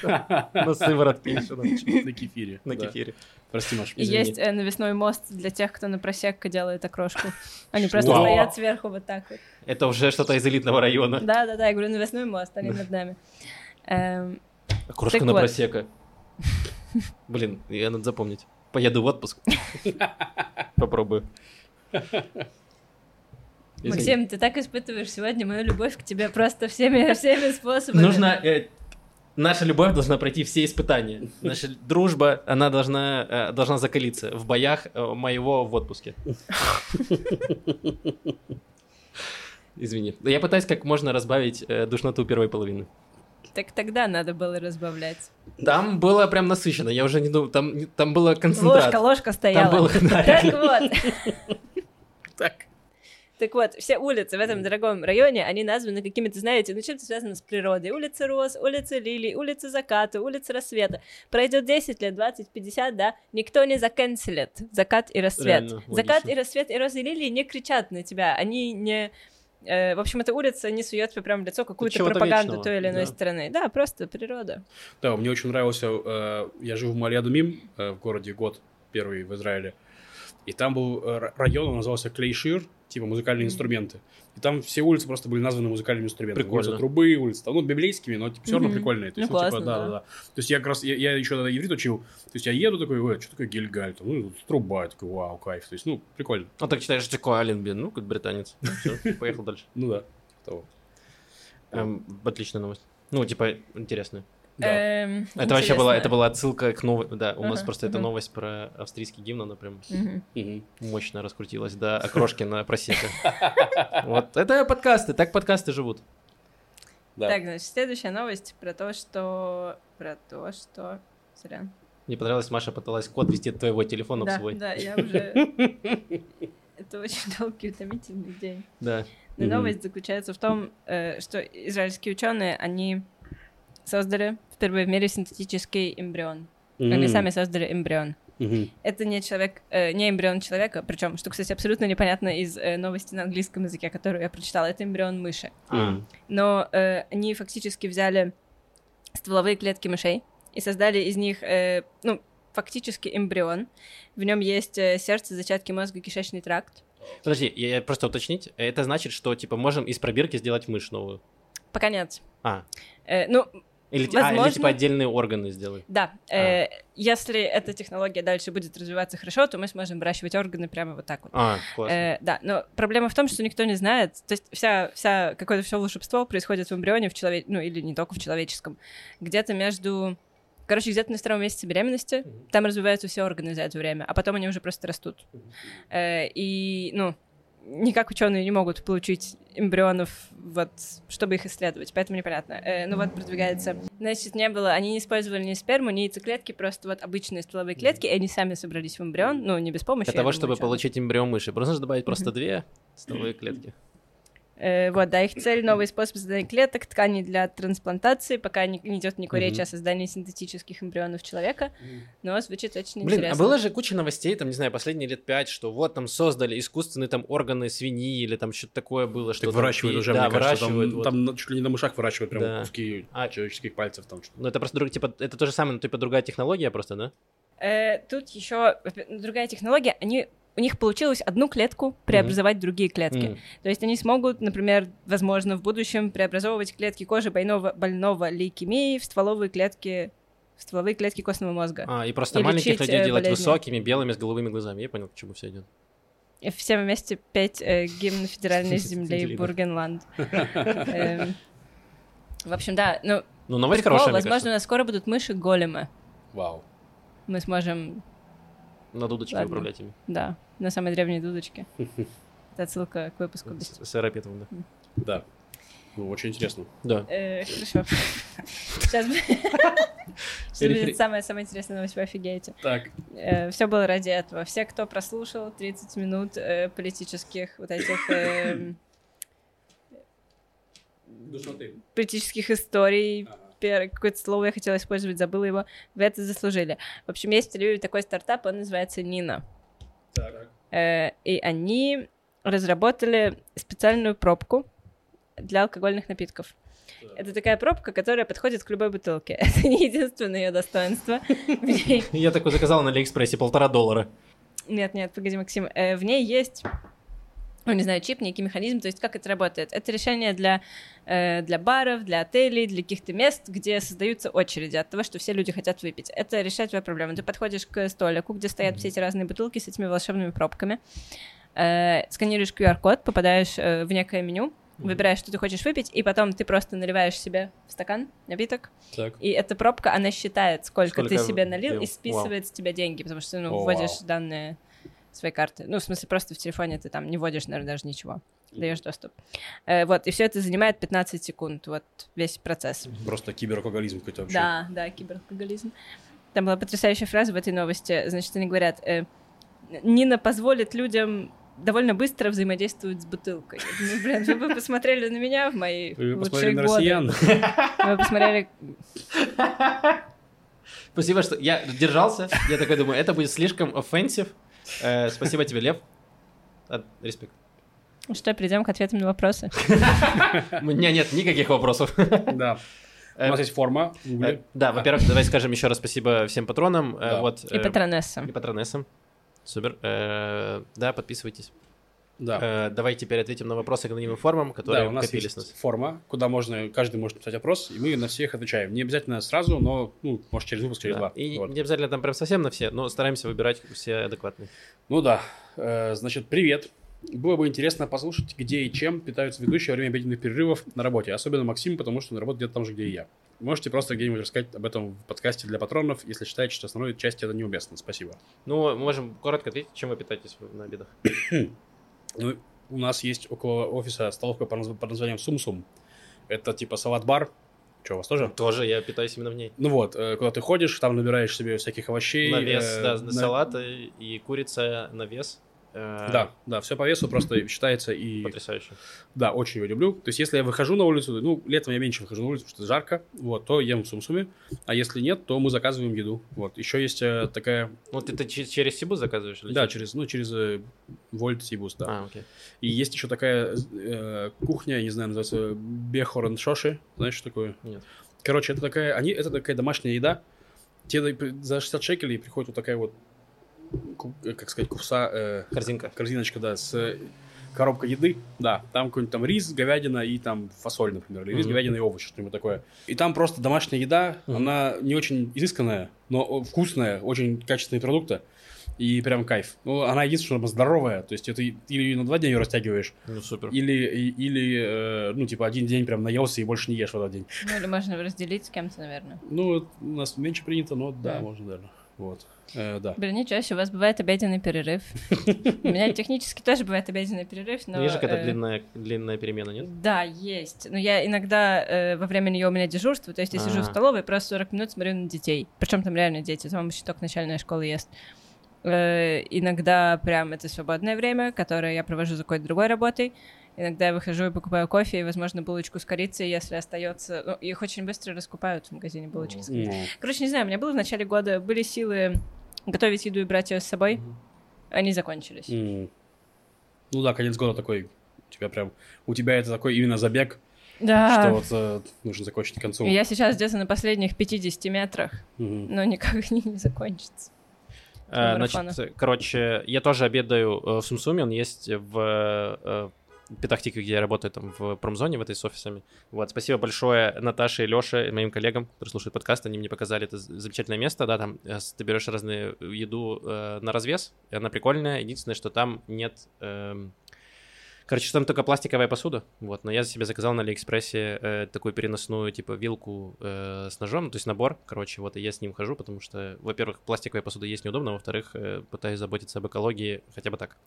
S1: на сыворотке еще на
S2: кефире. <laughs>
S1: на кефире.
S2: Прости, Маш.
S3: Есть э, навесной мост для тех, кто на просекко делает окрошку. Они просто
S2: Вау.
S3: стоят сверху вот так вот.
S1: Это уже что-то из элитного района.
S3: Да-да-да, я говорю, навесной мост, они над нами. Эм,
S1: Окрошка на
S3: вот.
S1: просека. Блин, я надо запомнить. Поеду в отпуск. <laughs> Попробую. Извини.
S3: Максим, ты так испытываешь сегодня мою любовь к тебе просто всеми, <laughs> всеми способами.
S1: Нужно... э, Наша любовь должна пройти все испытания. Наша дружба, она должна, э, должна закалиться в боях э, моего в отпуске. Извини. Я пытаюсь как можно разбавить э, душноту первой половины.
S3: Так тогда надо было разбавлять.
S1: Там было прям насыщенно. Я уже не думаю, там, там было концентрат.
S3: Ложка, ложка стояла.
S1: Там был, да,
S3: Так вот, <laughs>
S2: Так.
S3: так вот, все улицы в этом дорогом районе, они названы какими-то, знаете, ну чем-то связано с природой. Улица Роз, улица Лилий, улица Заката, улица Рассвета. Пройдет 10 лет, 20, 50, да, никто не заканцелит закат и рассвет.
S1: Реально,
S3: закат
S1: логично.
S3: и рассвет и розы и лилии не кричат на тебя, они не... э, в общем, эта улица не сует тебе прямо в лицо какую-то пропаганду
S1: вечного,
S3: той или иной
S1: да.
S3: страны. Да, просто природа.
S2: Да, мне очень нравился, э, я жил в Малиадумим, э, в городе год первый в Израиле, и там был э, район, он назывался Клейшир, типа музыкальные инструменты. И там все улицы просто были названы музыкальными инструментами.
S1: Прикольно.
S2: Улица трубы, улица, там, ну, библейскими, но типа, все равно
S3: Мгм.
S2: прикольные. То есть,
S3: Ну,
S2: ну, типа,
S3: классно,
S2: да,
S3: да.
S2: да, да. То есть я как раз, я, я еще тогда иврит учил, то есть я еду такой, ой, что такое гильгаль, там, ну, труба, я такой, вау, кайф. То есть, ну, прикольно.
S1: Ну так читаешь, что такое Аленбин, ну, как британец. Ну, <laughs> поехал дальше.
S2: Ну да, того.
S1: Эм, Отличная новость. Ну, типа, интересная.
S2: Да.
S3: Эм,
S1: Это вообще была,
S3: интересно.
S1: это была отсылка к новой, да, у нас
S3: Ага,
S1: просто эта
S3: ага.
S1: новость про австрийский гимн, она прям.
S3: Мгм.
S1: мощно раскрутилась, да, окрошки на просека. <laughs> Вот, это подкасты, так подкасты живут.
S2: Да.
S3: Так, значит, следующая новость про то, что... Про то, что... Сорян.
S1: Мне понравилось, Маша пыталась код ввести от твоего телефона в
S3: Да,
S1: свой.
S3: да, я уже... <laughs> Это очень долгий, утомительный день.
S1: Да.
S3: Но новость заключается в том, э, что израильские ученые, они создали впервые в мире синтетический эмбрион. Они
S2: Мгм.
S3: сами создали эмбрион.
S2: Мгм.
S3: Это не человек, э, не эмбрион человека, причем, что, кстати, абсолютно непонятно из э, новости на английском языке, которую я прочитала, это эмбрион мыши.
S1: А,
S3: Но э, они фактически взяли стволовые клетки мышей и создали из них, э, ну, фактически эмбрион. В нем есть э, сердце, зачатки мозга, кишечный тракт.
S1: Подожди, я, я просто уточнить. Это значит, что, типа, можем из пробирки сделать мышь новую?
S3: Пока нет.
S1: А,
S3: Э, ну,
S1: или, а, или
S3: Возможно.
S1: типа отдельные органы сделай.
S3: да, э, если эта технология дальше будет развиваться хорошо, то мы сможем выращивать органы прямо вот так вот.
S1: А, классно.
S3: Э, да, но проблема в том, что никто не знает. То есть вся, вся какое-то все волшебство происходит в эмбрионе, в человек, ну или не только в человеческом. Где-то между, короче, где-то на втором месяце беременности
S1: Мгм.
S3: там развиваются все органы за это время, а потом они уже просто растут. Э, и, ну, никак ученые не могут получить эмбрионов, вот, чтобы их исследовать, поэтому непонятно. Э, ну вот, продвигается. Значит, не было, они не использовали ни сперму, ни яйцеклетки, просто вот обычные стволовые клетки, и они сами собрались в эмбрион, ну, не без помощи.
S1: Для того, чтобы получить эмбрион мыши, просто нужно добавить просто две стволовые клетки.
S3: Э, вот, да, их цель — новый способ создания клеток, тканей для трансплантации, пока не, не идет никакой речи о создании синтетических эмбрионов человека, но звучит очень
S1: Блин,
S3: интересно.
S1: а было же куча новостей, там, не знаю, последние лет пять, что вот там создали искусственные там органы свиньи или там что-то такое было, что
S2: Так выращивают уже,
S1: да,
S2: мне кажется, там,
S1: выращивают, вот.
S2: там чуть ли не на мышах выращивают прям
S1: Да.
S2: куски
S1: А-
S2: человеческих пальцев. Там, что-то.
S1: Ну, это просто друг, типа, это то же самое, но типа другая технология просто, да?
S3: Э, тут еще другая технология, они у них получилось одну клетку преобразовать в другие клетки.
S1: М.
S3: То есть они смогут, например, возможно, в будущем преобразовывать клетки кожи больного, больного лейкемией в стволовые клетки в стволовые клетки костного мозга.
S1: А, и просто
S3: И
S1: маленьких людей
S3: э,
S1: делать
S3: болезни.
S1: высокими, белыми, с голубыми глазами. Я понял, к чему все идет.
S3: И все вместе петь э, гимн федеральной <laughs> земли. Бургенланд. <laughs> Эм, В общем, да, ну,
S1: Ну, новость хорошая,
S3: возможно, у нас скоро будут мыши-големы.
S2: Вау.
S3: Мы сможем,
S1: На дудочке
S3: Ладно.
S1: управлять ими.
S3: да, на самой древней дудочке. <laughs> Это отсылка к выпуску.
S1: С, аэропетом, да.
S2: Да. Ну, очень интересно.
S1: Да.
S3: Э, Хорошо. Сейчас <laughs> будет самая самая интересная новость, вы офигеете.
S2: Так,
S3: Все было ради этого. Все, кто прослушал 30 минут э, политических вот этих
S2: душноты.
S3: политических историй, первое какое-то слово я хотела использовать, забыла его, вы это заслужили. В общем, есть в Тель-Авиве такой стартап, он называется Нина.
S2: Так.
S3: Э, И они разработали специальную пробку для алкогольных напитков. Это такая пробка, которая подходит к любой бутылке. <laughs> Это не единственное ее достоинство. <laughs>
S1: Я такой заказал на Алиэкспрессе полтора доллара.
S3: Нет, нет, погоди, Максим. Э, в ней есть, ну, не знаю, чип, некий механизм, то есть как это работает. Это решение для, э, для баров, для отелей, для каких-то мест, где создаются очереди от того, что все люди хотят выпить. Это решает твою проблему. Ты подходишь к столику, где стоят все эти разные бутылки с этими волшебными пробками, э, сканируешь QR-код, попадаешь э, в некое меню, выбираешь, что ты хочешь выпить, и потом ты просто наливаешь себе в стакан напиток,
S2: Так.
S3: и эта пробка, она считает, сколько, ты
S1: Сколько
S3: себе налил,
S1: пил.
S3: и списывает с тебя деньги, потому что, ну,
S2: О,
S3: вводишь
S2: вау.
S3: данные своей карты. Ну, в смысле, просто в телефоне ты там не вводишь, наверное, даже ничего. Даешь доступ. Э, вот, и все это занимает 15 секунд, вот весь процесс.
S2: Просто кибералкоголизм какой-то вообще.
S3: Да, да, кибералкоголизм. Там была потрясающая фраза в этой новости. Значит, они говорят, э, Нина позволит людям довольно быстро взаимодействовать с бутылкой. Думаю, блин, вы бы посмотрели на меня в мои
S2: Вы
S3: лучшие годы.
S2: россиян.
S3: Вы посмотрели...
S1: Спасибо, что я держался. Я такой думаю, это будет слишком offensive. Э, спасибо тебе, Лев. Э, Респект.
S3: Ну Что, перейдем к ответам на вопросы.
S1: У меня нет никаких вопросов.
S2: Да. У нас есть форма
S1: Э. Да, во-первых, давай скажем еще раз спасибо всем патронам. э,
S3: И
S1: э,
S3: патронессам.
S1: и патронессам. Супер. Э, Да, подписывайтесь.
S2: Да.
S1: Э, Давай теперь ответим на вопросы анонимным формам, которые
S2: Да, у нас
S1: копились
S2: есть
S1: нас.
S2: форма, куда можно, каждый может написать опрос, и мы на всех отвечаем. Не обязательно сразу, но, ну, может, через выпуск, через
S1: Да.
S2: два.
S1: И
S2: Вот.
S1: не обязательно там прям совсем на все, но стараемся выбирать все адекватные.
S2: Ну да. Э, Значит, привет. Было бы интересно послушать, где и чем питаются ведущие во время обеденных перерывов на работе. Особенно Максим, потому что он работает где-то там же, где и я. Можете просто где-нибудь рассказать об этом в подкасте для патронов, если считаете, что основной части это неуместно. Спасибо.
S1: Ну, можем коротко ответить, чем вы питаетесь на обедах. <coughs>
S2: Ну, у нас есть около офиса столовка под названием Сум-Сум. Это типа салат-бар. Что, у вас тоже?
S1: Тоже я питаюсь именно в ней.
S2: Ну вот, э, куда ты ходишь, там набираешь себе всяких овощей.
S1: На вес,
S2: э,
S1: да,
S2: на-
S1: салат и и курица на вес. Э,
S2: Да, да, все по весу просто считается и...
S1: Потрясающе.
S2: Да, очень его люблю. То есть, если я выхожу на улицу, ну, летом я меньше выхожу на улицу, потому что жарко, вот, то ем в сумсуме, а если нет, то мы заказываем еду. Вот, еще есть э, такая,
S1: ты че- через Сибу заказываешь? Или
S2: да,
S1: через-
S2: ну, через э, Вольт Сибус, да.
S1: А, окей.
S2: И есть еще такая э, кухня, не знаю, называется Бехорен Шоши, знаешь, что такое?
S1: Нет.
S2: Короче, это такая, они, это такая домашняя еда. Тебе за 60 шекелей приходит вот такая вот, как сказать, кувса, э,
S1: Корзинка.
S2: корзиночка, да, с э, коробкой еды, да, там какой-нибудь там рис, говядина и там фасоль, например, или рис,
S1: Мгм.
S2: говядина и овощи, что-нибудь такое. И там просто домашняя еда,
S1: Мгм.
S2: она не очень изысканная, но вкусная, очень качественные продукты. И прям кайф. Ну, она единственное, что она здоровая. То есть это или на два дня ее растягиваешь,
S1: Ну, супер.
S2: или, или э, ну, типа, один день прям наелся и больше не ешь в этот день.
S3: Ну, или можно разделить с кем-то, наверное.
S2: Ну, у нас меньше принято, но да,
S3: Да.
S2: можно, наверное. Вот. Э, да.
S3: Блин, ничего себе, у вас бывает обеденный перерыв. У меня технически тоже бывает обеденный перерыв, но...
S1: Есть же какая-то
S3: э,
S1: длинная, длинная перемена, нет?
S3: Да, есть. Но я иногда э, во время нее у меня дежурство, то есть я сижу в
S1: А.
S3: столовой, просто 40 минут смотрю на детей. Причем там реально дети, там еще только начальная школа есть. Э, иногда прям это свободное время, которое я провожу за какой-то другой работой. Иногда я выхожу и покупаю кофе и, возможно, булочку с корицей, если остается. Ну, их очень быстро раскупают в магазине булочки с корицей.
S2: Ну,
S3: Короче, не знаю, у меня было в начале года, были силы готовить еду и брать ее с собой.
S1: Мгм.
S3: Они закончились.
S2: м. Ну да, конец года такой. У тебя прям... У тебя это такой именно забег,
S3: Да.
S2: что вот э, нужно закончить к концу.
S3: Я сейчас где-то на последних 50 метрах,
S2: Мгм.
S3: но никак <laughs> не, не закончится.
S1: Э. Значит, короче, я тоже обедаю э, в Сумсуме, он есть в э, Петахтике, где я работаю, там, в промзоне, в этой с офисами. Вот, спасибо большое Наташе и Лёше, моим коллегам, которые слушают подкаст, они мне показали это замечательное место, да, там э, ты берешь разную еду э, на развес, и она прикольная, единственное, что там нет... эм, Короче, там только пластиковая посуда, вот, но я себе заказал на Алиэкспрессе э, такую переносную, типа, вилку э, с ножом, то есть набор, короче, вот, и я с ним хожу, потому что, во-первых, пластиковая посуда есть неудобно, во-вторых, э, пытаюсь заботиться об экологии хотя бы так.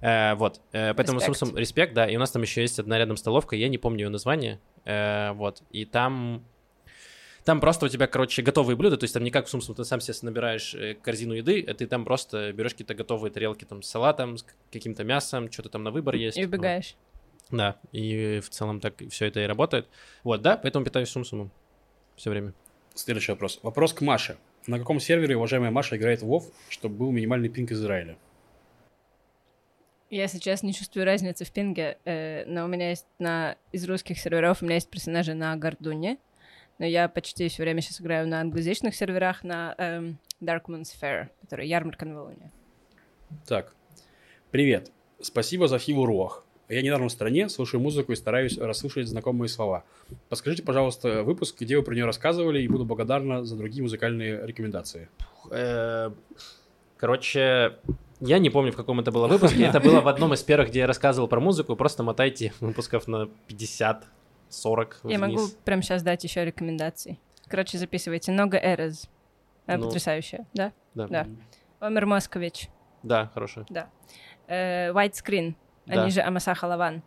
S1: Э, вот, э, поэтому
S3: Респект.
S1: Сумсум, респект, да, и у нас там еще есть одна рядом столовка, я не помню ее название, э, вот, и там... Там просто у тебя, короче, готовые блюда, то есть там не как в Сумсум, ты сам себе набираешь э, корзину еды, а ты там просто берешь какие-то готовые тарелки там с салатом, с каким-то мясом, что-то там на выбор есть.
S3: И убегаешь.
S1: Вот. Да, и в целом так все это и работает. Вот, да, поэтому питаюсь Сумсумом все время.
S2: Следующий вопрос. Вопрос к Маше. На каком сервере уважаемая Маша играет в WoW, чтобы был минимальный пинг Израиля?
S3: Я, честно, не чувствую разницы в пинге, э, но у меня есть на из русских серверов, у меня есть персонажи на Гордуне, но я почти все время сейчас играю на англоязычных серверах на эм, Darkmoon's Fair, который ярмарка на Луне.
S2: Так. Привет. Спасибо за Фиву Руах. Я недавно в стране, слушаю музыку и стараюсь расслышать знакомые слова. Подскажите, пожалуйста, выпуск, где вы про нее рассказывали, и буду благодарна за другие музыкальные рекомендации.
S1: Э, Короче, я не помню, в каком это было выпуске. Это было в одном из первых, где я рассказывал про музыку. Просто мотайте выпусков на 50, 40
S3: Я могу
S1: вниз.
S3: прямо сейчас дать еще рекомендации. Короче, записывайте. Нога Эрез. Э,
S1: Ну.
S3: Потрясающая, да?
S1: Да,
S3: Да. Омер Москович.
S1: да хорошо.
S3: Э, White Screen.
S1: Да.
S3: Они же Амасаха Лаван.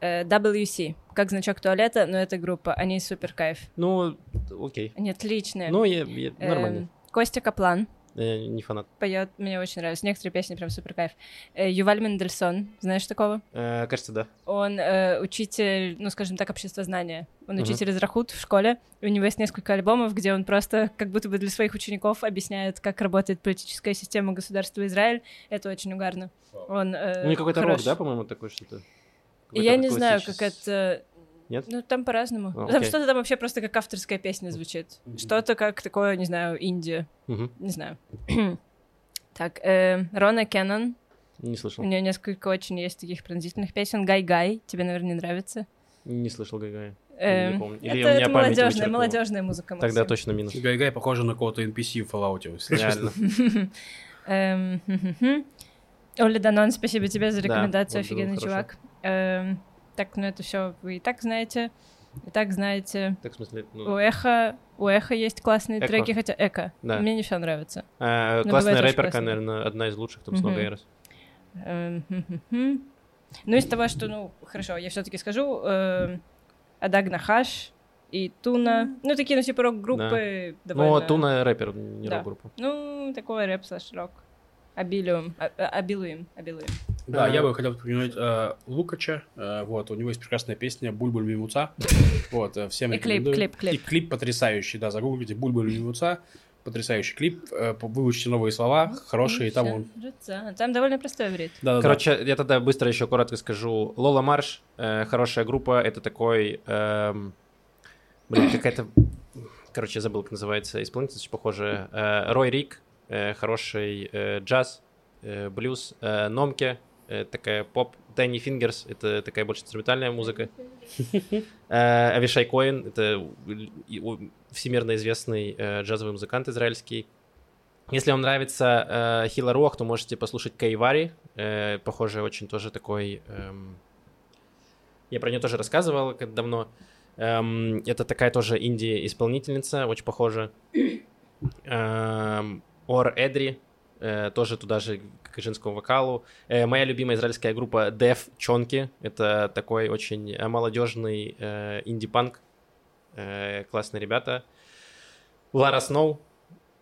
S3: Э, WC. Как значок туалета, но это группа. Они супер кайф.
S1: Ну, окей.
S3: Они отличные.
S1: Ну, я, я-
S3: Эм,
S1: нормально.
S3: Костя Каплан
S1: Я не фанат.
S3: поет, мне очень нравится. Некоторые песни прям супер кайф. Э, Юваль Мендельсон, знаешь такого?
S1: Э, кажется, да.
S3: Он э, учитель, ну, скажем так, обществознания. Он учитель из Рахут в школе. У него есть несколько альбомов, где он просто как будто бы для своих учеников объясняет, как работает политическая система государства Израиль. Это очень угарно. Он, э,
S1: У них какой-то рок, да, по-моему, такой что-то?
S3: Я не знаю, как это...
S1: Нет?
S3: Ну, там по-разному.
S1: А,
S3: Там что-то там вообще просто как авторская песня звучит.
S2: Мгм.
S3: Что-то как такое, не знаю, Индия.
S1: Мгм.
S3: Не знаю. <clears throat> так, э, Рона Кеннон.
S1: Не
S3: У
S1: слышал.
S3: нее несколько очень есть таких пронзительных песен. Гай-гай. Тебе, наверное, не нравится.
S1: Не слышал Гагая.
S3: Эм,
S1: не. Или
S3: это
S1: у меня
S3: это молодежная, молодежная музыка.
S1: Тогда
S3: Максим.
S1: точно минус.
S2: Гай-Гай похоже на какого-то NPC в Fallout.
S1: Реально. <laughs>
S3: Эм. <laughs> Оля Данон, спасибо тебе за
S1: Да,
S3: рекомендацию, офигенный чувак. Эм, так, ну это все вы и так знаете. И так знаете.
S1: Так, в смысле,
S3: У
S1: ну,
S3: Эхо, у Эхо есть классные
S1: Эко.
S3: треки, хотя Эко.
S1: Да.
S3: Мне не все нравится.
S1: э,
S3: Ну,
S1: классная рэперка,
S3: классно.
S1: наверное, одна из лучших, там с много
S3: Мгм.
S1: раз.
S3: Эм, хм-хм-хм. Ну, из того, что, ну, хорошо, я все-таки скажу, эм, Адаг Нахаш и Туна. Ну, такие, ну, типа рок-группы
S1: Ну,
S3: довольно...
S1: Туна рэпер, не
S3: Да.
S1: рок-группа.
S3: Ну, такой рэп слэш рок. Абилиум. А- а- Абилуем. Абилуем.
S2: Да, я бы хотел упомянуть э, Лукача. Э, вот, у него есть прекрасная песня «Бульбуль Мимуца». <laughs> Вот, э, всем
S3: И клип, клип, клип.
S2: И клип потрясающий, да, загуглите «Бульбуль Мимуца». Потрясающий клип, э, выучите новые слова, хорошие, там он...
S3: Там довольно простой вред.
S2: Да, да,
S1: Короче, я тогда быстро еще коротко скажу. Лола Марш, э, хорошая группа, это такой... эм, блин, какая-то... Короче, я забыл, как называется исполнитель, очень похоже. Э, Рой Рик, хороший э, джаз, э, блюз. Э, Номке, э, такая поп. Тайни Фингерс, это такая больше инструментальная музыка. Э, Авишай Коин, это всемирно известный э, джазовый музыкант израильский. Если вам нравится э, Хила Руах, то можете послушать Кайвари. Э, похоже, очень тоже такой... эм, Я про нее тоже рассказывал как давно. Эм, это такая тоже инди-исполнительница, очень похожа. Эм, Ор Эдри, э, тоже туда же к женскому вокалу. Э, моя любимая израильская группа Def Чонки. Это такой очень э, молодежный инди-панк. Классные ребята. Лара Сноу.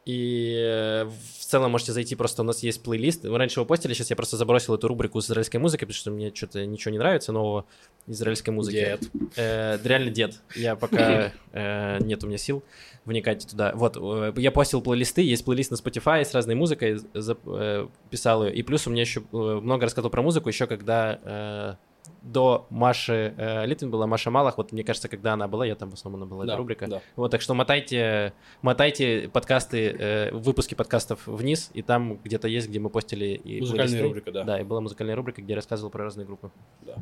S1: И э, в целом можете зайти, просто у нас есть плейлист. Мы раньше его постили, сейчас я просто забросил эту рубрику с израильской музыкой, потому что мне что-то ничего не нравится нового израильской музыки.
S2: Дед.
S1: Э, реально дед. Я пока <laughs> э, нет у меня сил вникать туда. Вот, э, я постил плейлисты, есть плейлист на Spotify с разной музыкой, за- э, писал ее. И плюс у меня еще э, много рассказывал про музыку, еще когда э, до Маши э, Литвин была Маша Малах, вот мне кажется, когда она была, я там в основном была
S2: Да,
S1: эта рубрика.
S2: да.
S1: Вот, так что мотайте, мотайте подкасты, э, выпуски подкастов вниз, и там где-то есть, где мы постили и
S2: Музыкальная
S1: плейлисты.
S2: рубрика, да.
S1: Да, и была музыкальная рубрика, где я рассказывал про разные группы
S2: Да.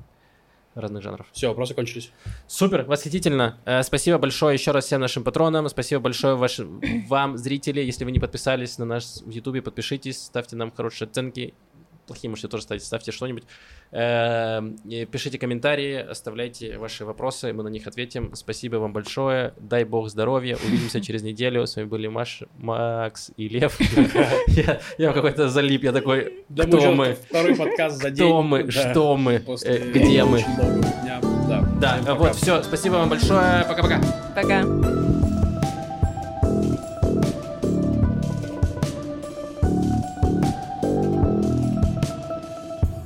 S1: разных жанров.
S2: Все, вопросы кончились.
S1: Супер, восхитительно. Э, спасибо большое еще раз всем нашим патронам. Спасибо большое ваш- вам, зрители. Если вы не подписались на наш в Ютубе, подпишитесь, ставьте нам хорошие оценки. Плохие можете тоже ставить, ставьте что-нибудь. Э, и Пишите комментарии, оставляйте ваши вопросы, мы на них ответим. Спасибо вам большое. Дай бог здоровья. Увидимся <laughs> через неделю. С вами были Маш, Макс и Лев. <laughs> Я какой-то залип, я такой, кто мы?
S2: Второй подкаст за день.
S1: Кто мы? Что мы? Э, Где мы?
S2: Да. Пока.
S1: вот, все. Спасибо вам большое. Пока-пока.
S3: Пока.